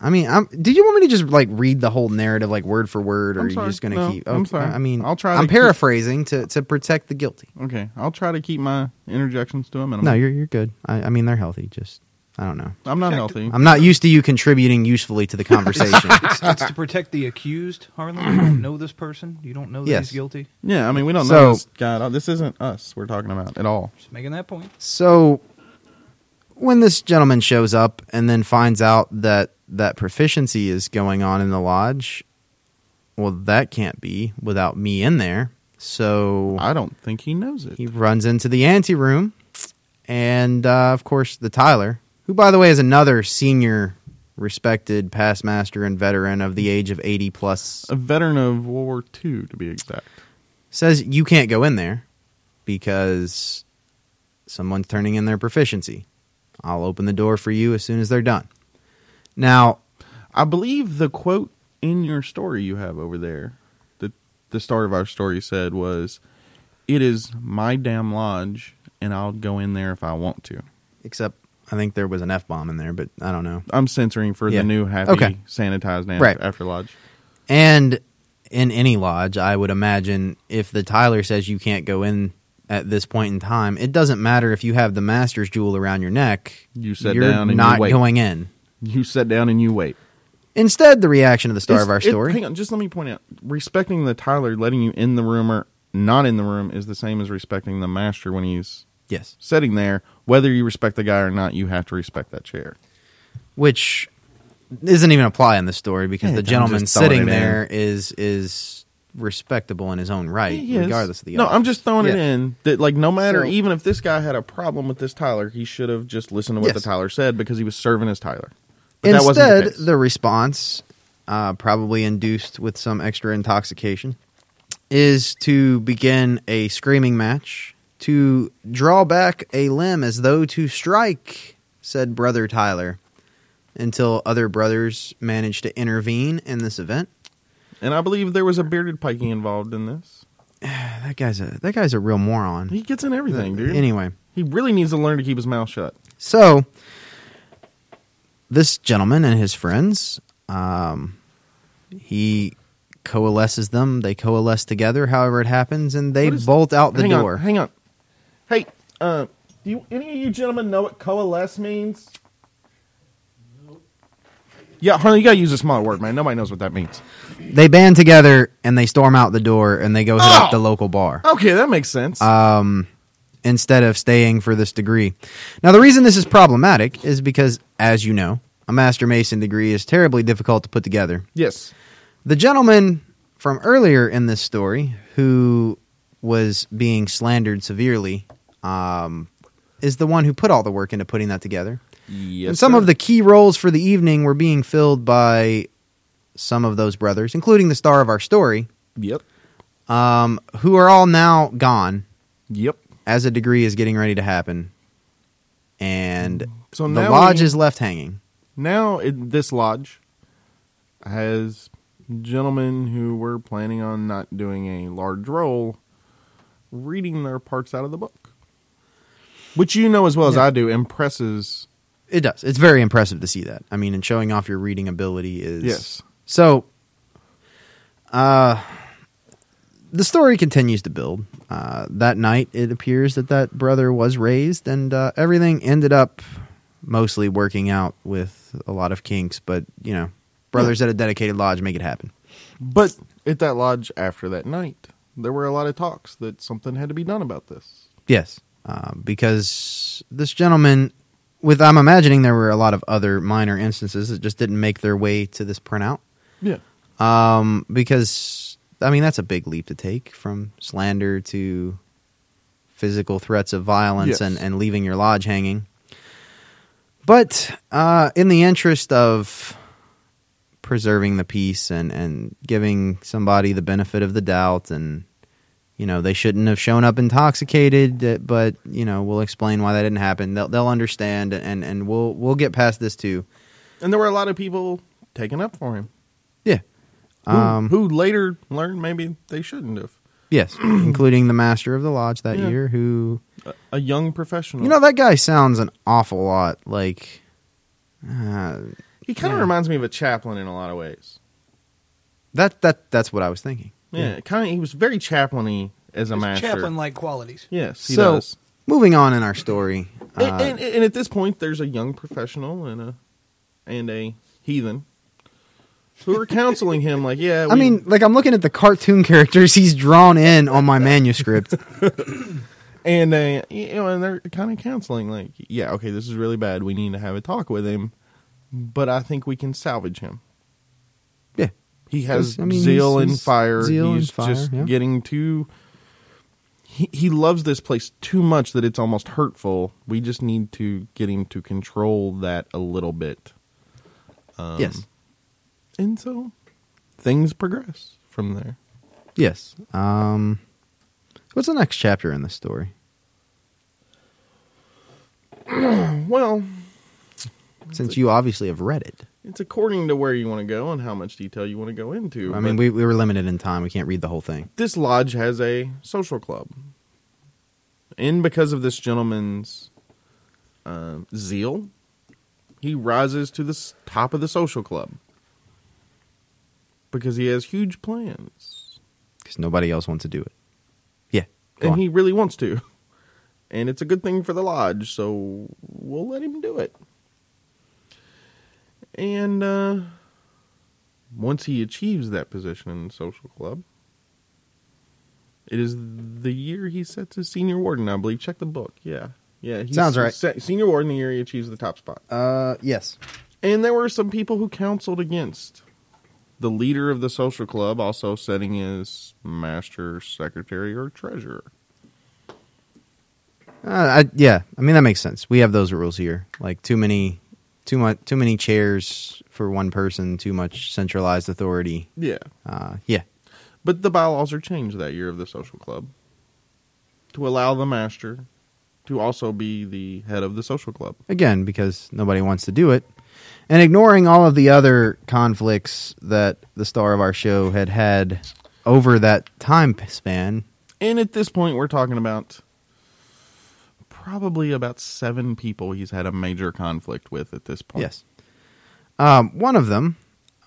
I mean, I'm, did you want me to just like read the whole narrative like word for word, or are you just going to No, keep? I'm sorry. I mean, I'll try I'm keep- paraphrasing to to protect the guilty. Okay, I'll try to keep my interjections to a minimum. No, you're you're good. I, I mean, they're healthy. Just I don't know. I'm not Check healthy. I'm not used to you contributing usefully to the [LAUGHS] conversation. it's, it's to protect the accused, Harlan. You don't know this person. You don't know that Yes. he's guilty. yeah, I mean we don't So- know this guy. This isn't us we're talking about at all. Just making that point. so when this gentleman shows up and then finds out that that proficiency is going on in the lodge, well, that can't be without me in there. So I don't think he knows it. he runs into the anteroom, and uh, of course the Tyler, who by the way is another senior, respected past master and veteran of the age of eighty plus. A veteran of World War II, to be exact. says you can't go in there because someone's turning in their proficiency. I'll open the door for you as soon as they're done. Now, I believe the quote in your story you have over there, that the start of our story said was, "It is my damn lodge, and I'll go in there if I want to." except I think there was an f bomb in there, but I don't know. I'm censoring for Yeah. the new happy Okay. sanitized after, Right. after lodge. And in any lodge, I would imagine if the Tyler says you can't go in at this point in time, it doesn't matter if you have the master's jewel around your neck. You sit you're down and you not wait. going in. You sit down and you wait. Instead, the reaction of the star It's- of our it- story. hang on, just let me point out: respecting the Tyler, letting you in the room or not in the room, is the same as respecting the master when he's yes. sitting there. Whether you respect the guy or not, you have to respect that chair. which doesn't even apply in the story because Yeah, the I'm gentleman just throwing sitting it in. there is is respectable in his own right, He is. regardless of the. no, other. I'm just throwing it Yeah. in that like no matter So- even if this guy had a problem with this Tyler, he should have just listened to what Yes. the Tyler said because he was serving as Tyler. But that wasn't Instead, the, the, response, uh, probably induced with some extra intoxication, is to begin a screaming match to draw back a limb as though to strike, said Brother Tyler, until other brothers managed to intervene in this event. and I believe there was a bearded pikey involved in this. [SIGHS] That guy's a that guy's a real moron. He gets in everything, dude. Anyway, he really needs to learn to keep his mouth shut. So, this gentleman and his friends, um, he coalesces them. They coalesce together, however it happens, and they is- bolt out the hang door. On, hang on. Hey, uh, do you, any of you gentlemen know what coalesce means? Yeah, Harley, you gotta use a smaller word, man. Nobody knows what that means. They band together and they storm out the door and they go hit up Oh! the local bar. Okay, that makes sense. um, instead of staying for this degree. Now, the reason this is problematic is because, as you know, a Master Mason degree is terribly difficult to put together. yes. The gentleman from earlier in this story who was being slandered severely um, is the one who put all the work into putting that together. Yes. and some sir. of the key roles for the evening were being filled by some of those brothers, including the star of our story, Yep. um, who are all now gone Yep. as a degree is getting ready to happen. And So the lodge we- is left hanging. Now, in this lodge has gentlemen who were planning on not doing a large role reading their parts out of the book. Which you know as well as Yeah. I do impresses. It does. It's very impressive to see that. I mean, and showing off your reading ability is Yes. So, uh, the story continues to build. Uh, that night, it appears that that brother was raised, and uh, everything ended up mostly working out with a lot of kinks. But you know, brothers at a dedicated lodge make it happen. But at that lodge after that night, there were a lot of talks that something had to be done about this. Yes, uh, because this gentleman, with I'm imagining there were a lot of other minor instances that just didn't make their way to this printout. Yeah. Um, because I mean that's a big leap to take from slander to physical threats of violence Yes. and, and leaving your lodge hanging. But uh, in the interest of preserving the peace and, and giving somebody the benefit of the doubt and you know they shouldn't have shown up intoxicated uh, but you know we'll explain why that didn't happen they'll, they'll understand and, and we'll we'll get past this too And there were a lot of people taking up for him. yeah Who, um, who later learned maybe they shouldn't have. Yes, [CLEARS THROAT] including the master of the lodge that Yeah. year, who A, a young professional. you know that guy sounds an awful lot like. Uh, he kind of yeah. reminds me of a chaplain in a lot of ways. that that that's what I was thinking. Yeah, kind of. He was very chaplainy as a master. Chaplain like qualities. Yes, he So- does. Moving on in our story, uh, and, and, and at this point, there's a young professional and a and a heathen who are counseling him. Like, yeah, I mean, like I'm looking at the cartoon [LAUGHS] characters he's drawn in on my manuscript. [LAUGHS] and uh, you know, and they're kind of counseling. Like, yeah, okay, this is really bad. We need to have a talk with him, but I think we can salvage him. He has I mean, zeal he's- and fire. zeal and he's fire, just yeah. getting too. He, he loves this place too much that it's almost hurtful. We just need to get him to control that a little bit. Um, yes, and so things progress from there. yes. Um, what's the next chapter in the story? [CLEARS THROAT] Well, Since you obviously have read it, it's according to where you want to go and how much detail you want to go into. I mean, we we were limited in time. We can't read the whole thing. this lodge has a social club. And because of this gentleman's uh, zeal, he rises to the top of the social club because he has huge plans Because nobody else wants to do it. Yeah. and on. he really wants to. And it's a good thing for the lodge, so we'll let him do it. And uh, once he achieves that position in the social club, it is the year he sets his senior warden, I believe. Check the book. Yeah. Yeah. Sounds right. se- senior warden the year he achieves the top spot. Uh, yes. And there were some people who counseled against the leader of the social club also setting as master secretary or treasurer. Uh, I, yeah, I mean that makes sense. We have those rules here. Like too many, too much, too many chairs for one person. Too much centralized authority. Yeah. Uh, yeah, But the bylaws are changed that year of the social club to allow the master to also be the head of the social club. again because nobody wants to do it, and ignoring all of the other conflicts that the star of our show had had over that time span. And at this point, we're talking about probably about seven people he's had a major conflict with at this point. Yes, um, one of them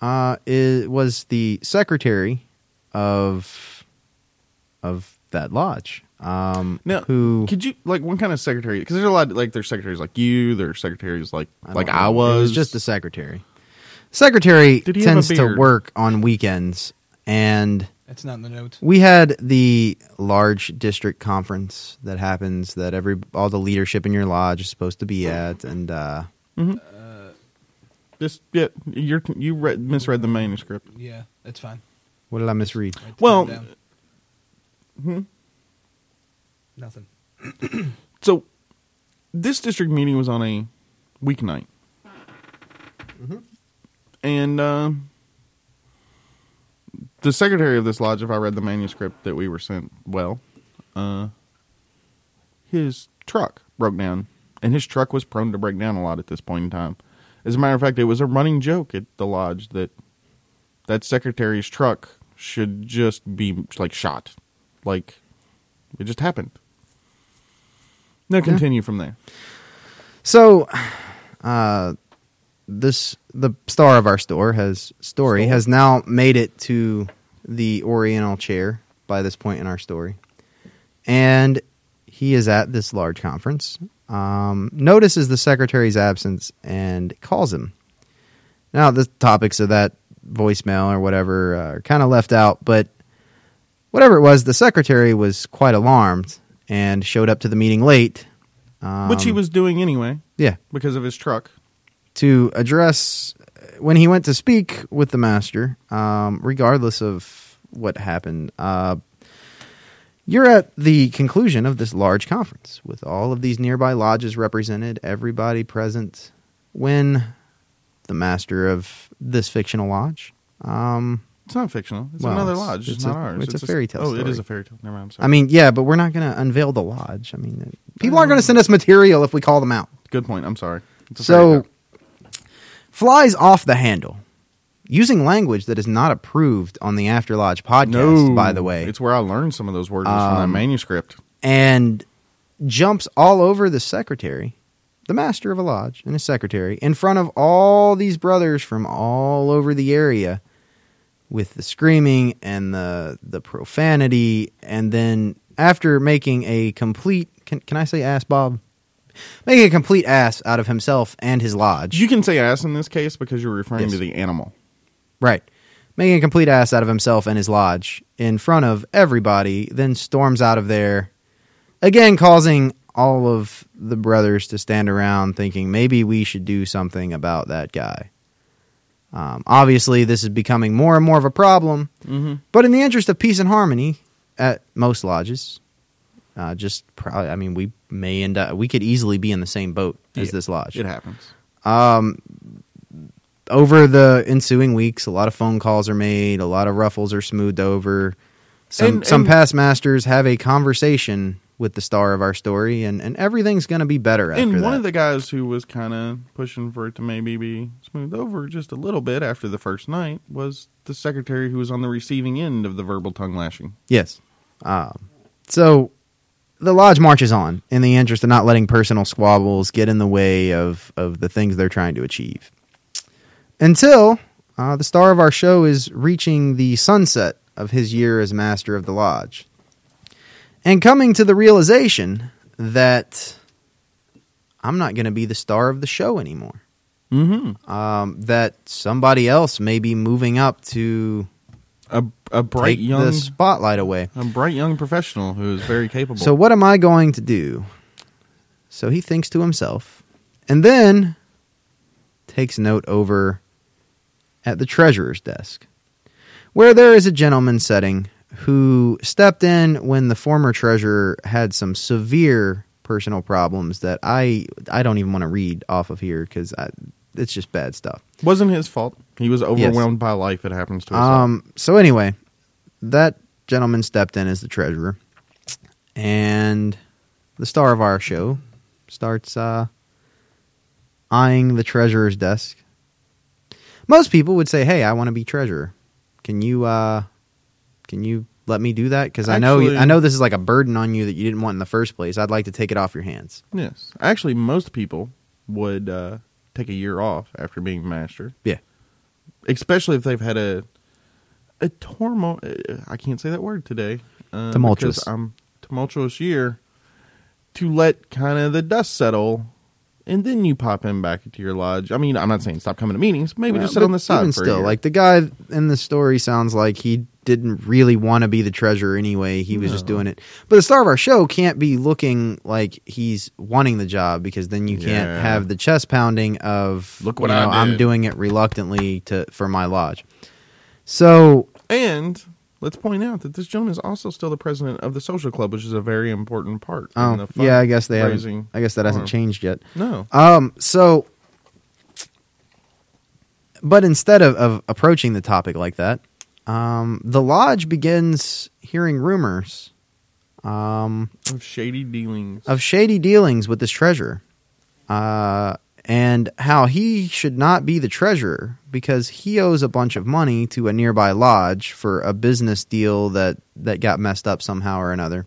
uh, is, was the secretary of of that lodge. Um, Now, who could you like what kind of secretary? Because there's a lot like there's secretaries like you, there's secretaries like don't like know. I It was. was just the secretary. Secretary Did he have a tends to work on weekends, and That's not in the notes. we had the large district conference that happens that every all the leadership in your lodge is supposed to be at, and uh, mm-hmm This yeah, you're you read misread the manuscript. Yeah, that's fine. what did I misread? Write Well, down. hmm? nothing. [CLEARS THROAT] So this district meeting was on a weeknight, and uh, the secretary of this lodge, if I read the manuscript that we were sent, well, uh, his truck broke down, and his truck was prone to break down a lot at this point in time. As a matter of fact, it was a running joke at the lodge that that secretary's truck should just be like shot, like it just happened. Now continue from there. So, uh, this the star of our store has story Store? has now made it to the Oriental chair by this point in our story, and he is at this large conference. Um, notices the secretary's absence and calls him. Now, the topics of that voicemail or whatever uh, are kind of left out, but whatever it was, the secretary was quite alarmed and showed up to the meeting late. Um, Which he was doing anyway yeah, because of his truck. To address when he went to speak with the master, um, regardless of what happened. Uh, you're at the conclusion of this large conference with all of these nearby lodges represented, everybody present. When the master of this fictional lodge, um, It's not fictional. It's Well, another lodge. It's, it's not a- ours. it's a fairy tale Oh, it story. is a fairy tale. Never mind. I'm sorry. I mean, yeah, but we're not going to unveil the lodge. I mean, people aren't going to send us material if we call them out. good point. I'm sorry. It's a fairy So, tale. Flies off the handle using language that is not approved on the After Lodge podcast, no, by the way, it's where I learned some of those words was from that Um, manuscript. and jumps all over the secretary, the master of a lodge, and his secretary in front of all these brothers from all over the area with the screaming and the the profanity. And then after making a complete can, can I say ass Bob making a complete ass out of himself and his lodge You can say ass in this case because you're referring Yes. to the animal. Right. Making a complete ass out of himself and his lodge in front of everybody, then storms out of there, again causing all of the brothers to stand around thinking maybe we should do something about that guy. Um, obviously, this is becoming more and more of a problem, Mm-hmm. but in the interest of peace and harmony at most lodges, uh, just probably, I mean, we may end up, we could easily be in the same boat as Yeah, this lodge It happens. um, over the ensuing weeks, a lot of phone calls are made, a lot of ruffles are smoothed over. Some And- some and- past masters have a conversation with the star of our story, and, and everything's going to be better after And that. one of the guys who was kind of pushing for it to maybe be smoothed over just a little bit after the first night was the secretary who was on the receiving end of the verbal tongue lashing. yes. Um, so the lodge marches on in the interest of not letting personal squabbles get in the way of, of the things they're trying to achieve. Until uh, the star of our show is reaching the sunset of his year as master of the lodge. And coming to the realization that I'm not going to be the star of the show anymore. Mm-hmm. Um, that somebody else may be moving up to A a bright take young the spotlight away. a bright young professional who is very capable. So what am I going to do? So he thinks to himself, and then takes note over at the treasurer's desk, where there is a gentleman sitting who stepped in when the former treasurer had some severe personal problems that I I don't even want to read off of here because it's just bad stuff. wasn't his fault. He was overwhelmed by life. It happens to us. all. Um. So anyway, that gentleman stepped in as the treasurer, and the star of our show starts uh, eyeing the treasurer's desk. Most people would say, "Hey, I want to be treasurer. Can you uh, can you let me do that? Because I know Actually- I know this is like a burden on you that you didn't want in the first place. I'd like to take it off your hands." Yes, actually, most people would uh, take a year off after being master. Yeah. especially if they've had a a tormo. uh, I can't say that word today. Uh, Tumultuous. I'm tumultuous year to let kind of the dust settle, and then you pop in back into your lodge. I mean, I'm not saying stop coming to meetings. Maybe Well, just sit on the side Even for a still, like the guy in the story sounds like he didn't really want to be the treasurer anyway. He was just doing it. But the star of our show can't be looking like he's wanting the job because then you can't Yeah. have the chest pounding of Look what you know, I I'm doing it reluctantly to for my lodge. So And let's point out that this gentleman is also still the president of the social club, which is a very important part. in oh the yeah, I guess they haven't. I guess that hasn't arm. changed yet. No, Um, so, but instead of, of approaching the topic like that, um, the lodge begins hearing rumors um, of shady dealings. of shady dealings with this treasure. uh, and how he should not be the treasurer because he owes a bunch of money to a nearby lodge for a business deal that that got messed up somehow or another.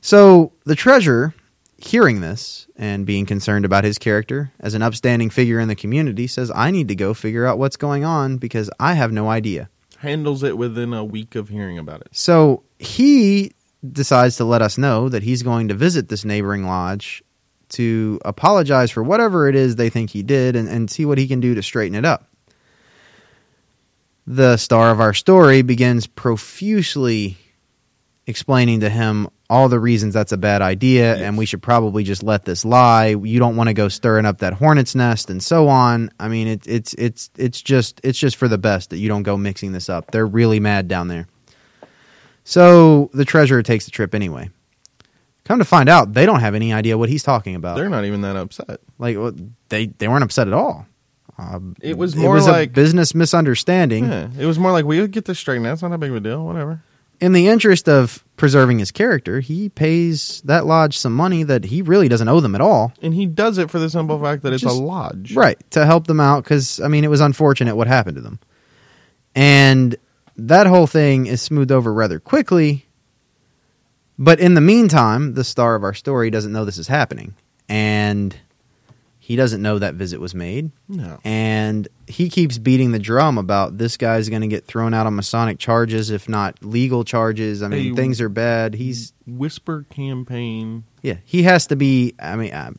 So the treasurer, hearing this and being concerned about his character as an upstanding figure in the community, says, "I need to go figure out what's going on because I have no idea." handles it within a week of hearing about it. So he decides to let us know that he's going to visit this neighboring lodge to apologize for whatever it is they think he did and, and see what he can do to straighten it up. The star of our story begins profusely explaining to him all the reasons that's a bad idea and we should probably just let this lie. You don't want to go stirring up that hornet's nest and so on. I mean, it, it's it's it's just it's just for the best that you don't go mixing this up. They're really mad down there. So the treasurer takes the trip anyway. Come to find out, they don't have any idea what he's talking about. They're not even that upset. like well, they they weren't upset at all. Uh, It was it more was like a business misunderstanding. Yeah, it was more like we'll get this straightened out. It's not that big of a deal. Whatever. In the interest of preserving his character, he pays that lodge some money that he really doesn't owe them at all. And he does it for the simple fact that it's Just- a lodge. Right, to help them out because I mean it was unfortunate what happened to them. And that whole thing is smoothed over rather quickly. But in the meantime, the star of our story doesn't know this is happening. And he doesn't know that visit was made. No. And he keeps beating the drum about this guy's going to get thrown out on Masonic charges, if not legal charges. I mean, Hey, things are bad. He's Whisper campaign. yeah, he has to be. I mean, I'm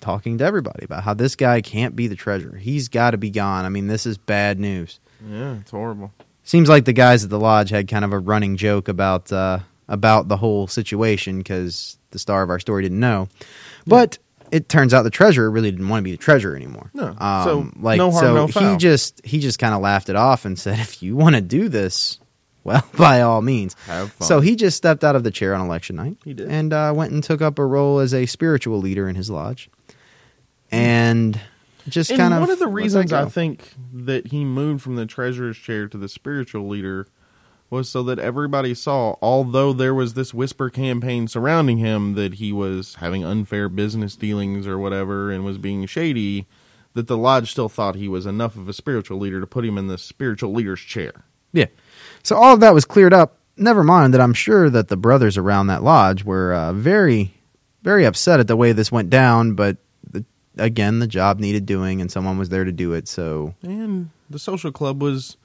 talking to everybody about how this guy can't be the treasurer. He's got to be gone. I mean, this is bad news. Yeah, it's horrible. Seems like the guys at the lodge had kind of a running joke about uh, about the whole situation because the star of our story didn't know, but. It turns out the treasurer really didn't want to be the treasurer anymore. No. um, So, like no harm, so no he just he just kind of laughed it off and [LAUGHS] said, "If you want to do this, well, [LAUGHS] by all means." Have fun. So he just stepped out of the chair on election night. He did. And uh, went and took up a role as a spiritual leader in his lodge. And just and kind of. one of the reasons I think that he moved from the treasurer's chair to the spiritual leader was so that everybody saw, although there was this whisper campaign surrounding him that he was having unfair business dealings or whatever and was being shady, that the lodge still thought he was enough of a spiritual leader to put him in the spiritual leader's chair. Yeah. So all of that was cleared up never mind that I'm sure that the brothers around that lodge were uh, very, very upset at the way this went down. But the, again, the job needed doing, and someone was there to do it. So, And the social club was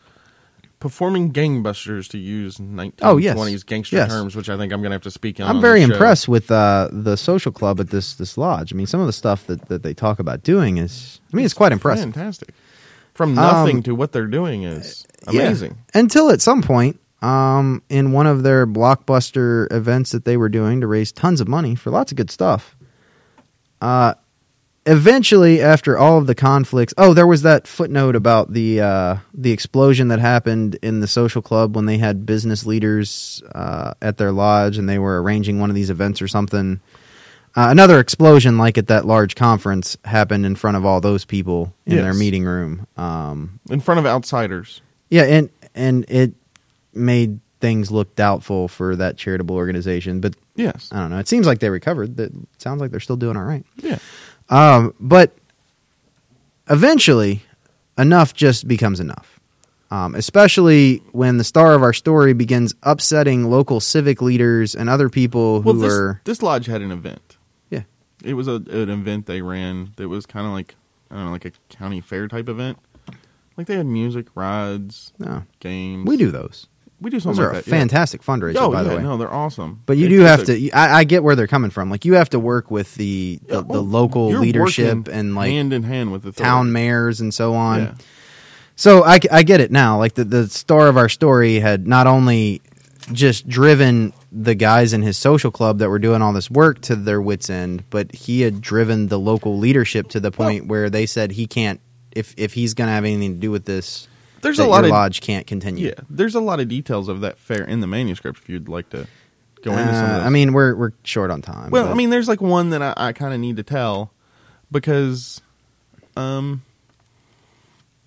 performing gangbusters to use 1920s Oh, yes. gangster Yes. terms, which I think I'm going to have to speak on. I'm on very impressed with uh, the social club at this this lodge. I mean, some of the stuff that, that they talk about doing is, I mean, it's quite impressive. Fantastic. From nothing Um, to what they're doing is Yeah. amazing. Until at some point, um, in one of their blockbuster events that they were doing to raise tons of money for lots of good stuff. Uh, eventually, after all of the conflicts, oh, there was that footnote about the uh, the explosion that happened in the social club when they had business leaders uh, at their lodge and they were arranging one of these events or something. Uh, another explosion, like at that large conference, happened in front of all those people in their meeting room. Um, In front of outsiders. yeah, and and it made things look doubtful for that charitable organization. But Yes. I don't know. It seems like they recovered. That sounds like they're still doing all right. Yeah. Um, but eventually, enough just becomes enough. Um, especially when the star of our story begins upsetting local civic leaders and other people who Well, this, are this lodge had an event. yeah It was a, an event they ran that was kind of like, I don't know, like a county fair type event. Like they had music, rides, no games. we do those. We do Those something are like that. yeah. fantastic fundraiser, Oh, by yeah, the way. no, they're awesome. But you do just have to. I, I get where they're coming from. Like you have to work with the the, Yeah, the well, local you're leadership working and like hand in hand with the town mayors and so on. Yeah. So I, I get it now. Like the the star of our story had not only just driven the guys in his social club that were doing all this work to their wits end, but he had driven the local leadership to the point where they said he can't if if he's going to have anything to do with this. There's that a lot your of lodge can't continue. Yeah, there's a lot of details of that fair in the manuscript. If you'd like to go into some of Uh, this. I mean, we're we're short on time. well, but- I mean, there's like one that I, I kind of need to tell because, um,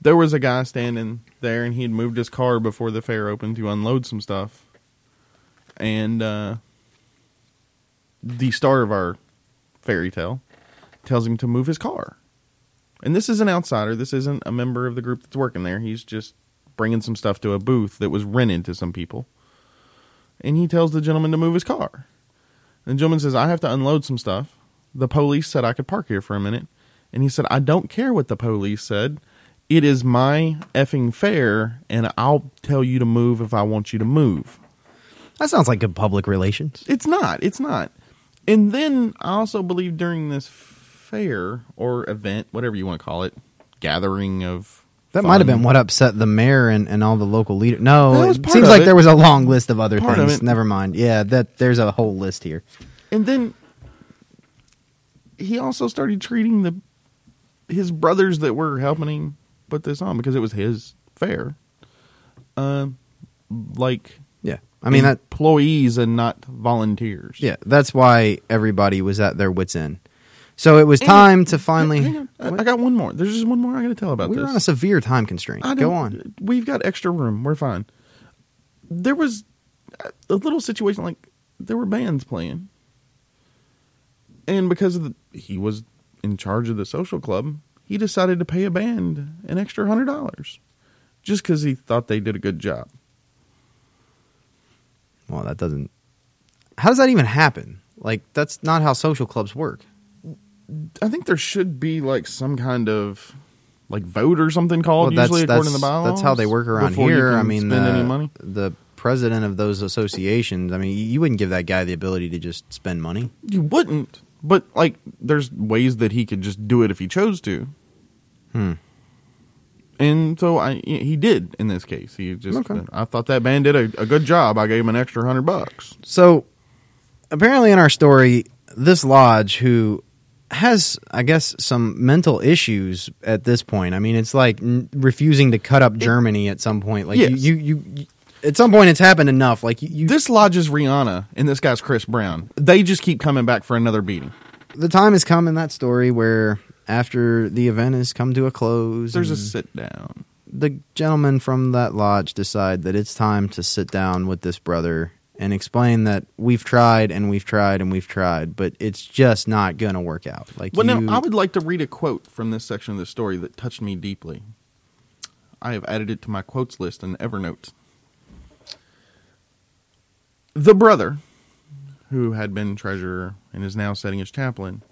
there was a guy standing there and he had moved his car before the fair opened to unload some stuff, and uh, the star of our fairy tale tells him to move his car. And this is an outsider. This isn't a member of the group that's working there. He's just bringing some stuff to a booth that was rented to some people. And he tells the gentleman to move his car. And the gentleman says, I have to unload some stuff. The police said I could park here for a minute. And he said, I don't care what the police said. It is my effing fair, and I'll tell you to move if I want you to move. that sounds like good public relations. It's not. It's not. And then I also believe during this fair or event, whatever you want to call it, gathering of That might have been what upset the mayor and, and all the local leaders. No, it seems like it. there was a long list of other Part things. it. Never mind. Yeah, that there's a whole list here. And then he also started treating the his brothers that were helping him put this on because it was his fair. Um, like Yeah, I mean that. employees and not volunteers. Yeah, that's why everybody was at their wits end. So it was And- time to finally. On. I, I got one more. There's just one more I got to tell about we this. were on a severe time constraint. I Go don't- on. We've got extra room. We're fine. There was a- a little situation like there were bands playing, and because of the, he was in charge of the social club, he decided to pay a band an extra hundred dollars, just because he thought they did a good job. Well, that doesn't. How does that even happen? Like that's not how social clubs work. I think there should be like some kind of like vote or something called Well, usually according to the that's, bylaws. that's how they work around here. I mean, spend the, any money. the president of those associations. I mean, you wouldn't give that guy the ability to just spend money. You wouldn't, but like, there's ways that he could just do it if he chose to. Hmm. And so I, he did in this case. He just, Okay. I thought that man did a, a good job. I gave him an extra hundred bucks. So, apparently, in our story, this lodge who has, I guess, some mental issues at this point. I mean, it's like n- refusing to cut up Germany at some point. Like Yes. you, you, you, at some point, it's happened enough. Like you, you This lodges Rihanna, and this guy's Chris Brown. They just keep coming back for another beating. the time has come in that story where after the event has come to a close, There's a sit down. the gentlemen from that lodge decide that it's time to sit down with this brother and explain that we've tried and we've tried and we've tried, but it's just not going to work out. Like, Well, you, now I would like to read a quote from this section of the story that touched me deeply. I have added it to my quotes list in Evernote. The brother, who had been treasurer and is now setting as chaplain,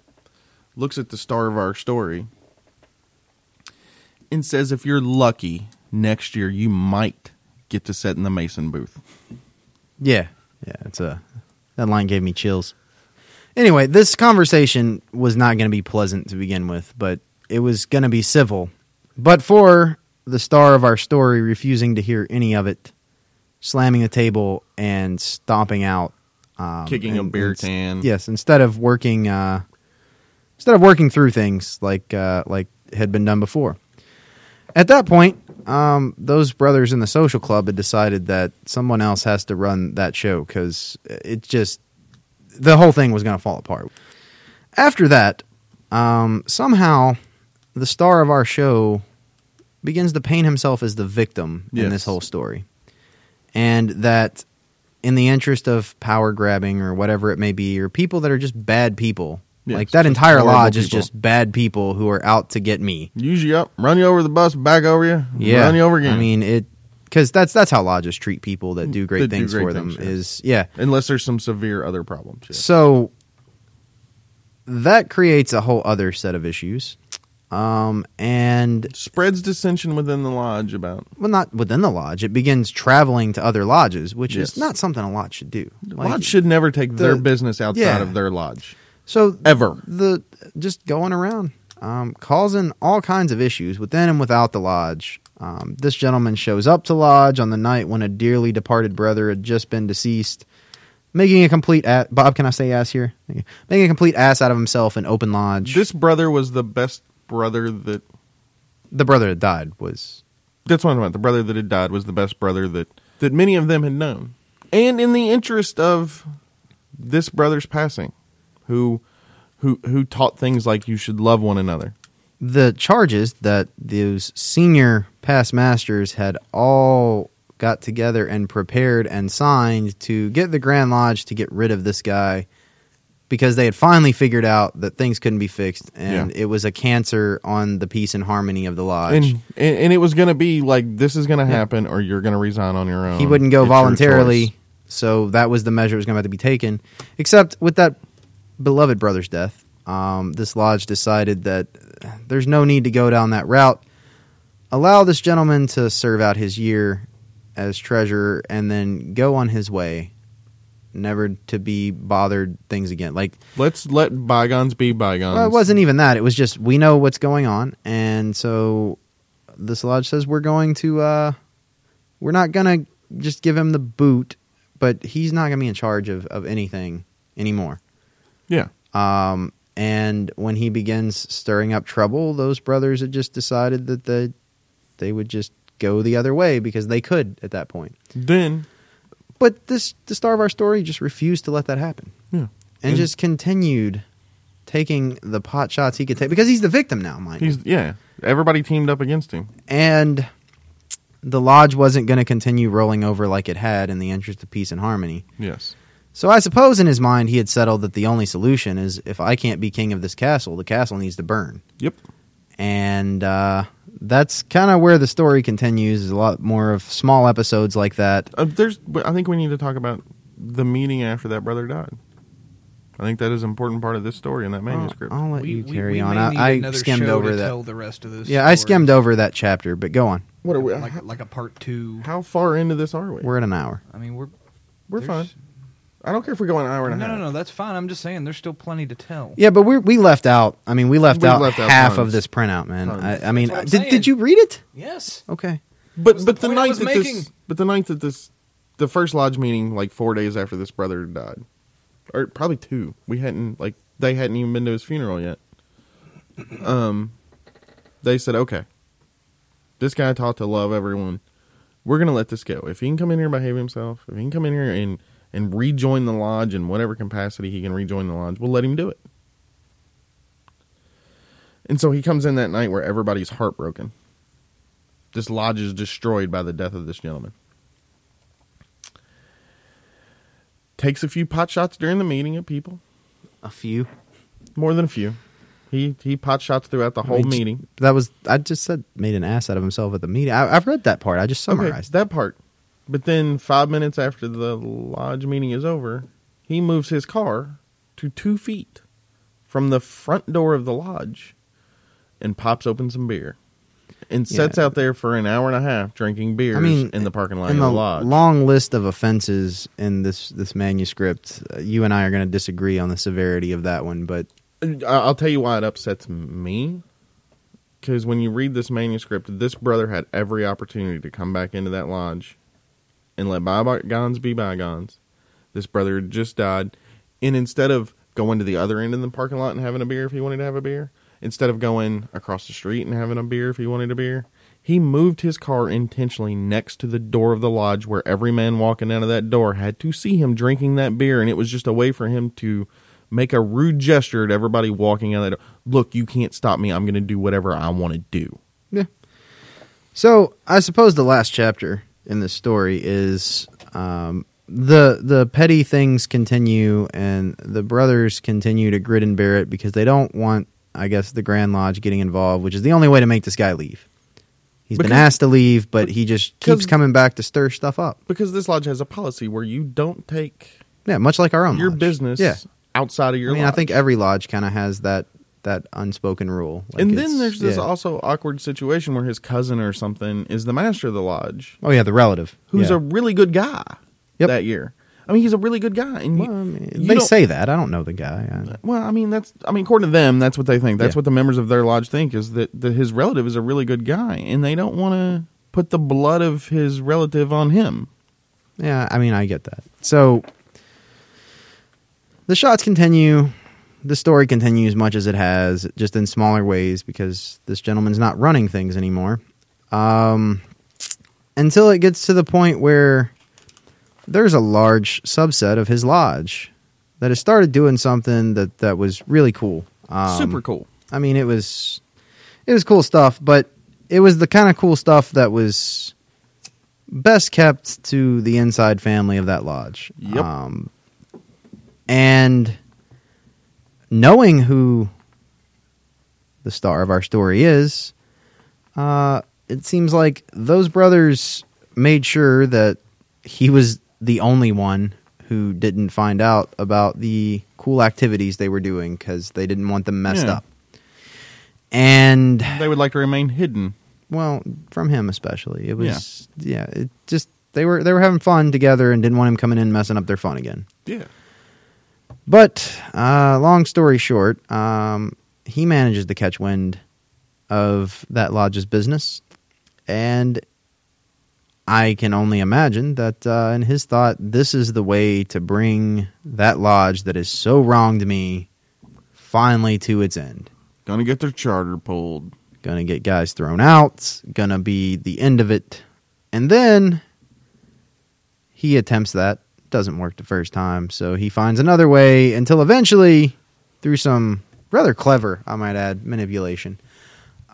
looks at the star of our story and says, If you're lucky, next year you might get to sit in the Mason booth. Yeah, yeah. It's a that line gave me chills. Anyway, this conversation was not going to be pleasant to begin with, but it was going to be civil. But for the star of our story refusing to hear any of it, slamming the table and stomping out, um, Kicking a and- beer can. Yes, instead of working, uh, instead of working through things like uh, like had been done before. At that point, um, those brothers in the social club had decided that someone else has to run that show because it just the whole thing was going to fall apart. After that, um, somehow the star of our show begins to paint himself as the victim in this whole story, and that in the interest of power grabbing or whatever it may be, or people that are just bad people. Yes, like that entire lodge is people. just bad people who are out to get me. Use you up, run you over the bus, back over you, Yeah, run you over again. I mean it because that's that's how lodges treat people that do great That do things great for them. things, yes. Is yeah. unless there's some severe other problems. yeah. So that creates a whole other set of issues. Um, and Spreads dissension within the lodge about well, not within the lodge. It begins traveling to other lodges, which Yes. is not something a lodge should do. the Like, lodge should never take their business outside yeah. of their lodge so ever. the just going around, um, causing all kinds of issues within and without the lodge. Um, this gentleman shows up to lodge on the night when a dearly departed brother had just been deceased, making a complete ass. Bob, can I say ass here? Making a complete ass out of himself in open lodge. This brother was the best brother that. the brother that died was That's what I'm about. The brother that had died was the best brother that that many of them had known, and in the interest of this brother's passing, who who who taught things like you should love one another. the charges that those senior past masters had all got together and prepared and signed to get the Grand Lodge to get rid of this guy because they had finally figured out that things couldn't be fixed and Yeah. it was a cancer on the peace and harmony of the lodge. And, and and it was going to be like this is going to happen, or you're going to resign on your own. he wouldn't go It's voluntarily, so that was the measure that was going to have to be taken. Except with that beloved brother's death, um, this lodge decided that there's no need to go down that route. Allow this gentleman to serve out his year as treasurer and then go on his way, never to be bothered things again. Like Let's let bygones be bygones. well, it wasn't even that. It was just we know what's going on, and so this lodge says we're going to. uh We're not gonna just give him the boot, but he's not gonna be in charge of of anything anymore. Yeah. Um, and when he begins stirring up trouble, those brothers had just decided that they they would just go the other way because they could at that point. Then But this the star of our story just refused to let that happen yeah. and, And- just continued taking the pot shots he could take because he's the victim now, you. He's yeah. Everybody teamed up against him. And the lodge wasn't going to continue rolling over like it had in the interest of peace and harmony. Yes. So I suppose in his mind he had settled that the only solution is if I can't be king of this castle, the castle needs to burn. Yep. And uh, that's kind of where the story continues. Is a lot more of small episodes like that. Uh, there's. I think we need to talk about the meeting after that brother died. I think that is an important part of this story in that manuscript. I'll, I'll let We, you carry we on. may need I, I skimmed show over to that. Tell the rest of this. Yeah, I skimmed over that chapter, but go on. what are we? like like a part two. how far into this are we? We're at an hour. I mean, we're We're fine. I don't care if we go an hour No, and a no, half. no, That's fine. I'm just saying, there's still plenty to tell. Yeah, but we we left out. I mean, we left We out left out half tons. of this printout, man. Tons. I, I mean, did saying. did you read it? Yes. Okay. But but the the, point night that making. this but the night that this the first lodge meeting like four days after this brother died, or probably two. We hadn't like they hadn't even been to his funeral yet. Um, they said okay. This guy taught to love everyone. We're gonna let this go. If he can come in here and behave himself, if he can come in here and and rejoin the lodge in whatever capacity he can rejoin the lodge, we'll let him do it. And so he comes in that night where everybody's heartbroken. This lodge is destroyed by the death of this gentleman. Takes a few pot shots during the meeting at people, A few. more than a few. He he pot shots throughout the whole I mean, meeting. That was I just said made an ass out of himself at the meeting. I, I've read that part. I just Okay, summarized. that part. But then five minutes after the lodge meeting is over, he moves his car to two feet from the front door of the lodge and pops open some beer. And sits Yeah. out there for an hour and a half drinking beers I mean, in the parking lot in of the the lodge. long list of offenses in this this manuscript, uh, you and I are going to disagree on the severity of that one. But I'll tell you why it upsets me. Because when you read this manuscript, this brother had every opportunity to come back into that lodge and let bygones be bygones. This brother just died. And instead of going to the other end of the parking lot and having a beer if he wanted to have a beer, instead of going across the street and having a beer if he wanted a beer, he moved his car intentionally next to the door of the lodge where every man walking out of that door had to see him drinking that beer. And it was just a way for him to make a rude gesture to everybody walking out of that door. Look, you can't stop me. I'm going to do whatever I want to do. yeah. So I suppose the last chapter in the story is um, the the petty things continue, and the brothers continue to grit and bear it because they don't want, I guess, the Grand Lodge getting involved, which is the only way to make this guy leave. He's been asked to leave, but he just keeps coming back to stir stuff up. Because this lodge has a policy where you don't take Yeah, much like our own your lodge. business Yeah, outside of your I mean, lodge. I think every lodge kind of has that that unspoken rule. Like and then there's this yeah. also awkward situation where his cousin or something is the master of the lodge, oh yeah, the relative who's yeah. a really good guy Yep. that year. I mean, he's a really good guy, and you, I mean, they say that. I don't know the guy. I- Well, I mean, that's I mean, according to them, that's what they think. That's Yeah. what the members of their lodge think is that, that his relative is a really good guy, and they don't want to put the blood of his relative on him. Yeah, I mean, I get that. So the shots continue. The story continues much as it has, just in smaller ways because this gentleman's not running things anymore. Um, until it gets to the point where there's a large subset of his lodge that has started doing something that, that was really cool. Um, Super cool. I mean, it was it was cool stuff, but it was the kind of cool stuff that was best kept to the inside family of that lodge. Yep. Um, and knowing who the star of our story is, uh, it seems like those brothers made sure that he was the only one who didn't find out about the cool activities they were doing because they didn't want them messed Yeah. up. And They would like to remain hidden. well, from him especially, it was yeah. it just they were they were having fun together and didn't want him coming in messing up their fun again. Yeah. But uh, long story short, um, he manages to catch wind of that lodge's business, and I can only imagine that uh, in his thought, this is the way to bring that lodge that is so wronged me finally to its end. Gonna get their charter pulled. Gonna get guys thrown out. Gonna be the end of it. And then he attempts that. Doesn't work the first time. So he finds another way until eventually, through some rather clever, I might add, manipulation,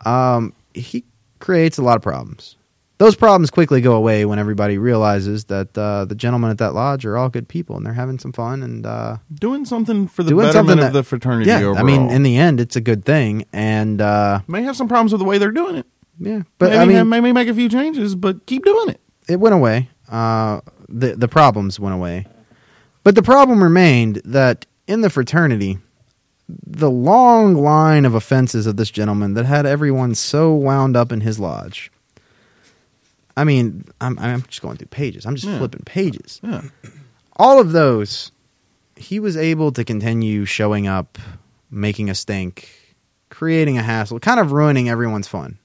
um, he creates a lot of problems. Those problems quickly go away when everybody realizes that uh, the gentlemen at that lodge are all good people and they're having some fun and uh, Doing something for the betterment something of the fraternity Yeah, overall. I mean, in the end, it's a good thing. And uh, may have some problems with the way they're doing it. yeah, but maybe, I mean, maybe make a few changes, but keep doing it. it went away. Uh, the the problems went away, but the problem remained that in the fraternity, the long line of offenses of this gentleman that had everyone so wound up in his lodge. I mean, I'm I'm just going through pages. I'm just Yeah. flipping pages. Yeah. All of those, he was able to continue showing up, making a stink, creating a hassle, kind of ruining everyone's fun.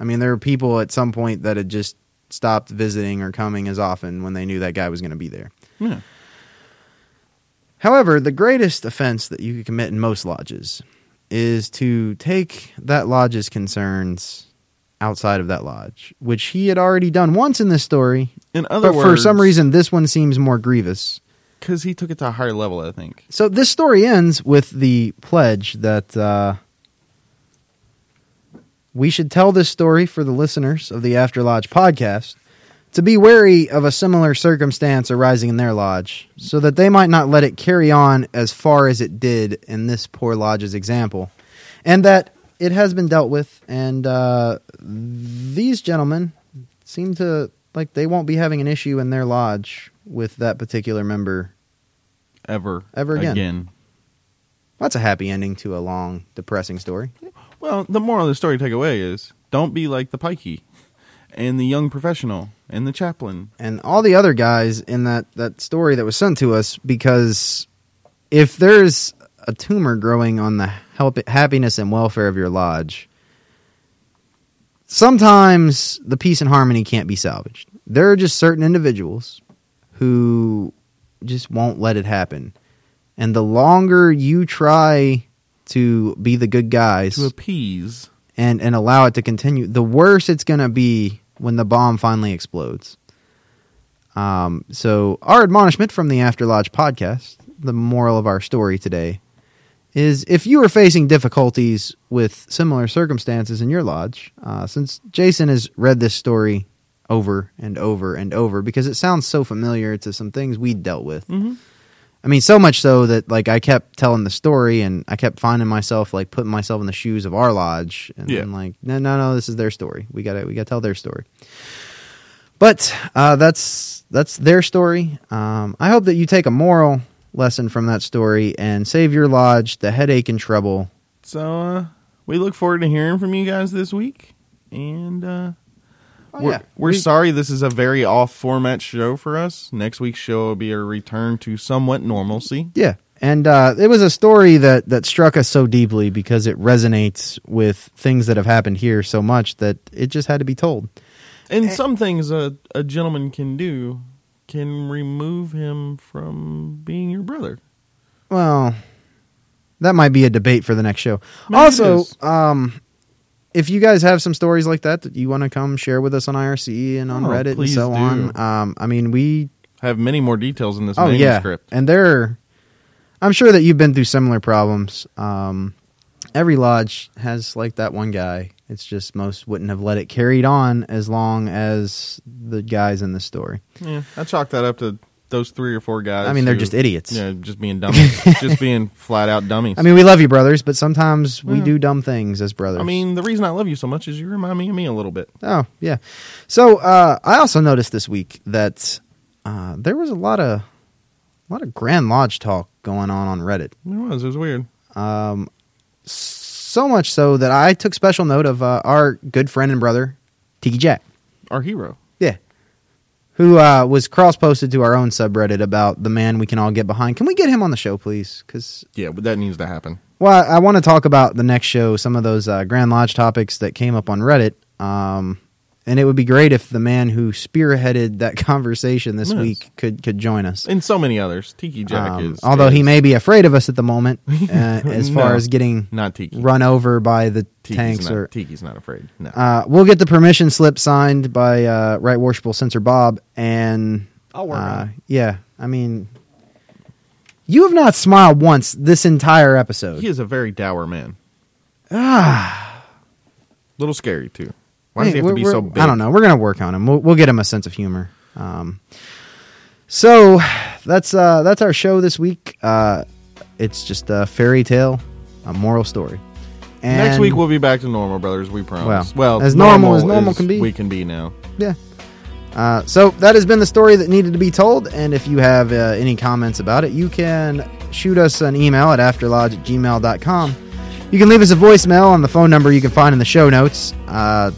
I mean, there were people at some point that had just stopped visiting or coming as often when they knew that guy was going to be there. Yeah. However, the greatest offense that you could commit in most lodges is to take that lodge's concerns outside of that lodge, which he had already done once in this story. In other but words, for some reason, this one seems more grievous. because he took it to a higher level, I think. So this story ends with the pledge that uh, we should tell this story for the listeners of the After Lodge podcast to be wary of a similar circumstance arising in their lodge, so that they might not let it carry on as far as it did in this poor lodge's example, and that it has been dealt with, and uh, these gentlemen seem to like they won't be having an issue in their lodge with that particular member. Ever. Ever again. Again. That's a happy ending to a long, depressing story. Well, the moral of the story to take away is don't be like the pikey and the young professional and the chaplain. and all the other guys in that that story that was sent to us because if there's a tumor growing on the help, happiness and welfare of your lodge sometimes the peace and harmony can't be salvaged there are just certain individuals who just won't let it happen and the longer you try to be the good guys To appease. and and allow it to continue, the worse it's going to be when the bomb finally explodes. Um, so our admonishment from the After Lodge podcast, the moral of our story today, is if you are facing difficulties with similar circumstances in your lodge, uh, since Jason has read this story over and over and over because it sounds so familiar to some things we dealt with. Mhm. I mean, so much so that like I kept telling the story and I kept finding myself like putting myself in the shoes of our lodge and Yeah. then like no no no this is their story. We got to we got to tell their story. But uh, that's that's their story. Um, I hope that you take a moral lesson from that story and save your lodge the headache and trouble. So uh, we look forward to hearing from you guys this week. And uh, Oh, we're, yeah. we're We- sorry this is a very off format show for us. Next week's show will be a return to somewhat normalcy. Yeah. And uh, it was a story that, that struck us so deeply because it resonates with things that have happened here so much that it just had to be told. And some things a, a gentleman can do can remove him from being your brother. Well, that might be a debate for the next show. Maybe also, um, if you guys have some stories like that that you want to come share with us on IRC and on Oh, Reddit and please so do. on, um, I mean, we I have many more details in this oh manuscript. yeah, and there, I'm sure that you've been through similar problems. Um, every lodge has like that one guy. It's just most wouldn't have let it carried on as long as the guys in the story. Yeah, I chalk that up to those three or four guys. I mean, they're who- just idiots. Yeah, just being dummies. [LAUGHS] just being flat out dummies. I mean, we love you, brothers, but sometimes we do dumb things as brothers. I mean, the reason I love you so much is you remind me of me a little bit. Oh yeah. So uh, I also noticed this week that uh, there was a lot of a lot of Grand Lodge talk going on on Reddit. It was. It was weird. Um, so much so that I took special note of uh, our good friend and brother Tiki Jack. Our hero. Who uh, was cross posted to our own subreddit about the man we can all get behind? Can we get him on the show, please? Because Yeah, but that needs to happen. Well, I, I want to talk about the next show, some of those uh, Grand Lodge topics that came up on Reddit. Um, and it would be great if the man who spearheaded that [LAUGHS] conversation this Yes. week could could join us. And so many others. Tiki Jack Um, is. although he may be afraid of us at the moment, [LAUGHS] uh, as far as getting not Tiki. run over by the Tiki's tanks not, or. Tiki's not afraid. No. Uh, we'll get the permission slip signed by uh, Right Worshipful Censor Bob, and I'll work uh, on it. yeah, I mean, you have not smiled once this entire episode. he is a very dour man. Ah. little scary too. Why does Hey, he have to be so big? I don't know. We're gonna work on him. We'll, we'll get him a sense of humor. Um, so that's uh, that's our show this week. Uh, it's just a fairy tale, a moral story. And Next week we'll be back to normal, brothers. We promise. Well, Well, as normal as normal can be. We can be now. yeah. Uh, so that has been the story that needed to be told. And if you have uh, any comments about it, you can shoot us an email at afterlodge at gmail.com. You can leave us a voicemail on the phone number you can find in the show notes. Uh,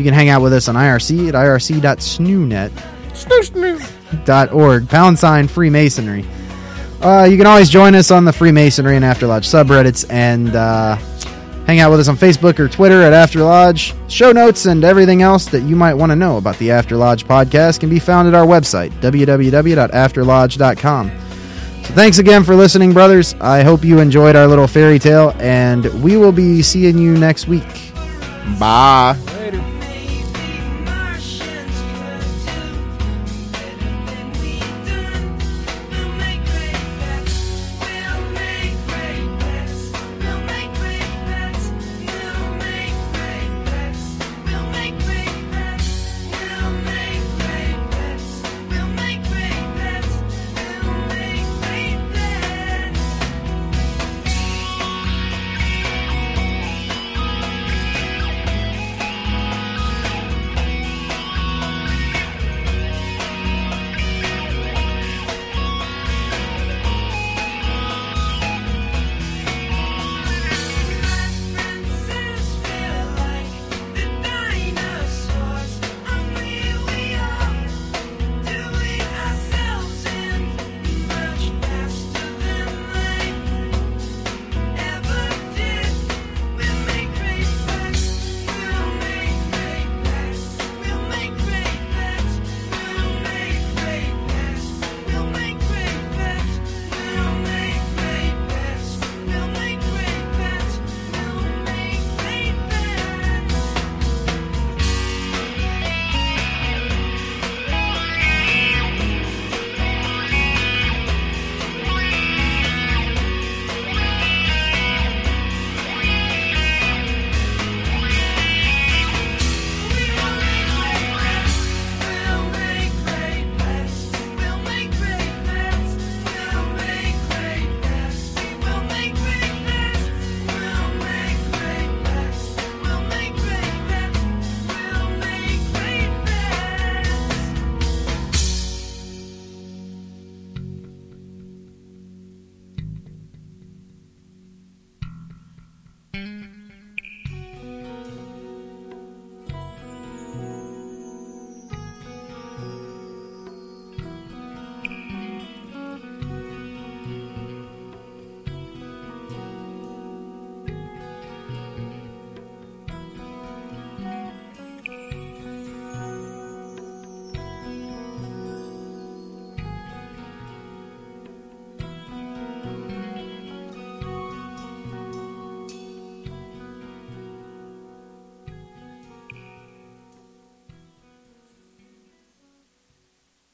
you can hang out with us on IRC at irc.snoonet. Snoo snoo. dot org pound sign freemasonry uh, you can always join us on the freemasonry and after lodge subreddits and uh, hang out with us on facebook or twitter at after lodge show notes and everything else that you might want to know about the after lodge podcast can be found at our website www.afterlodge.com so thanks again for listening brothers i hope you enjoyed our little fairy tale and we will be seeing you next week Bye. Later.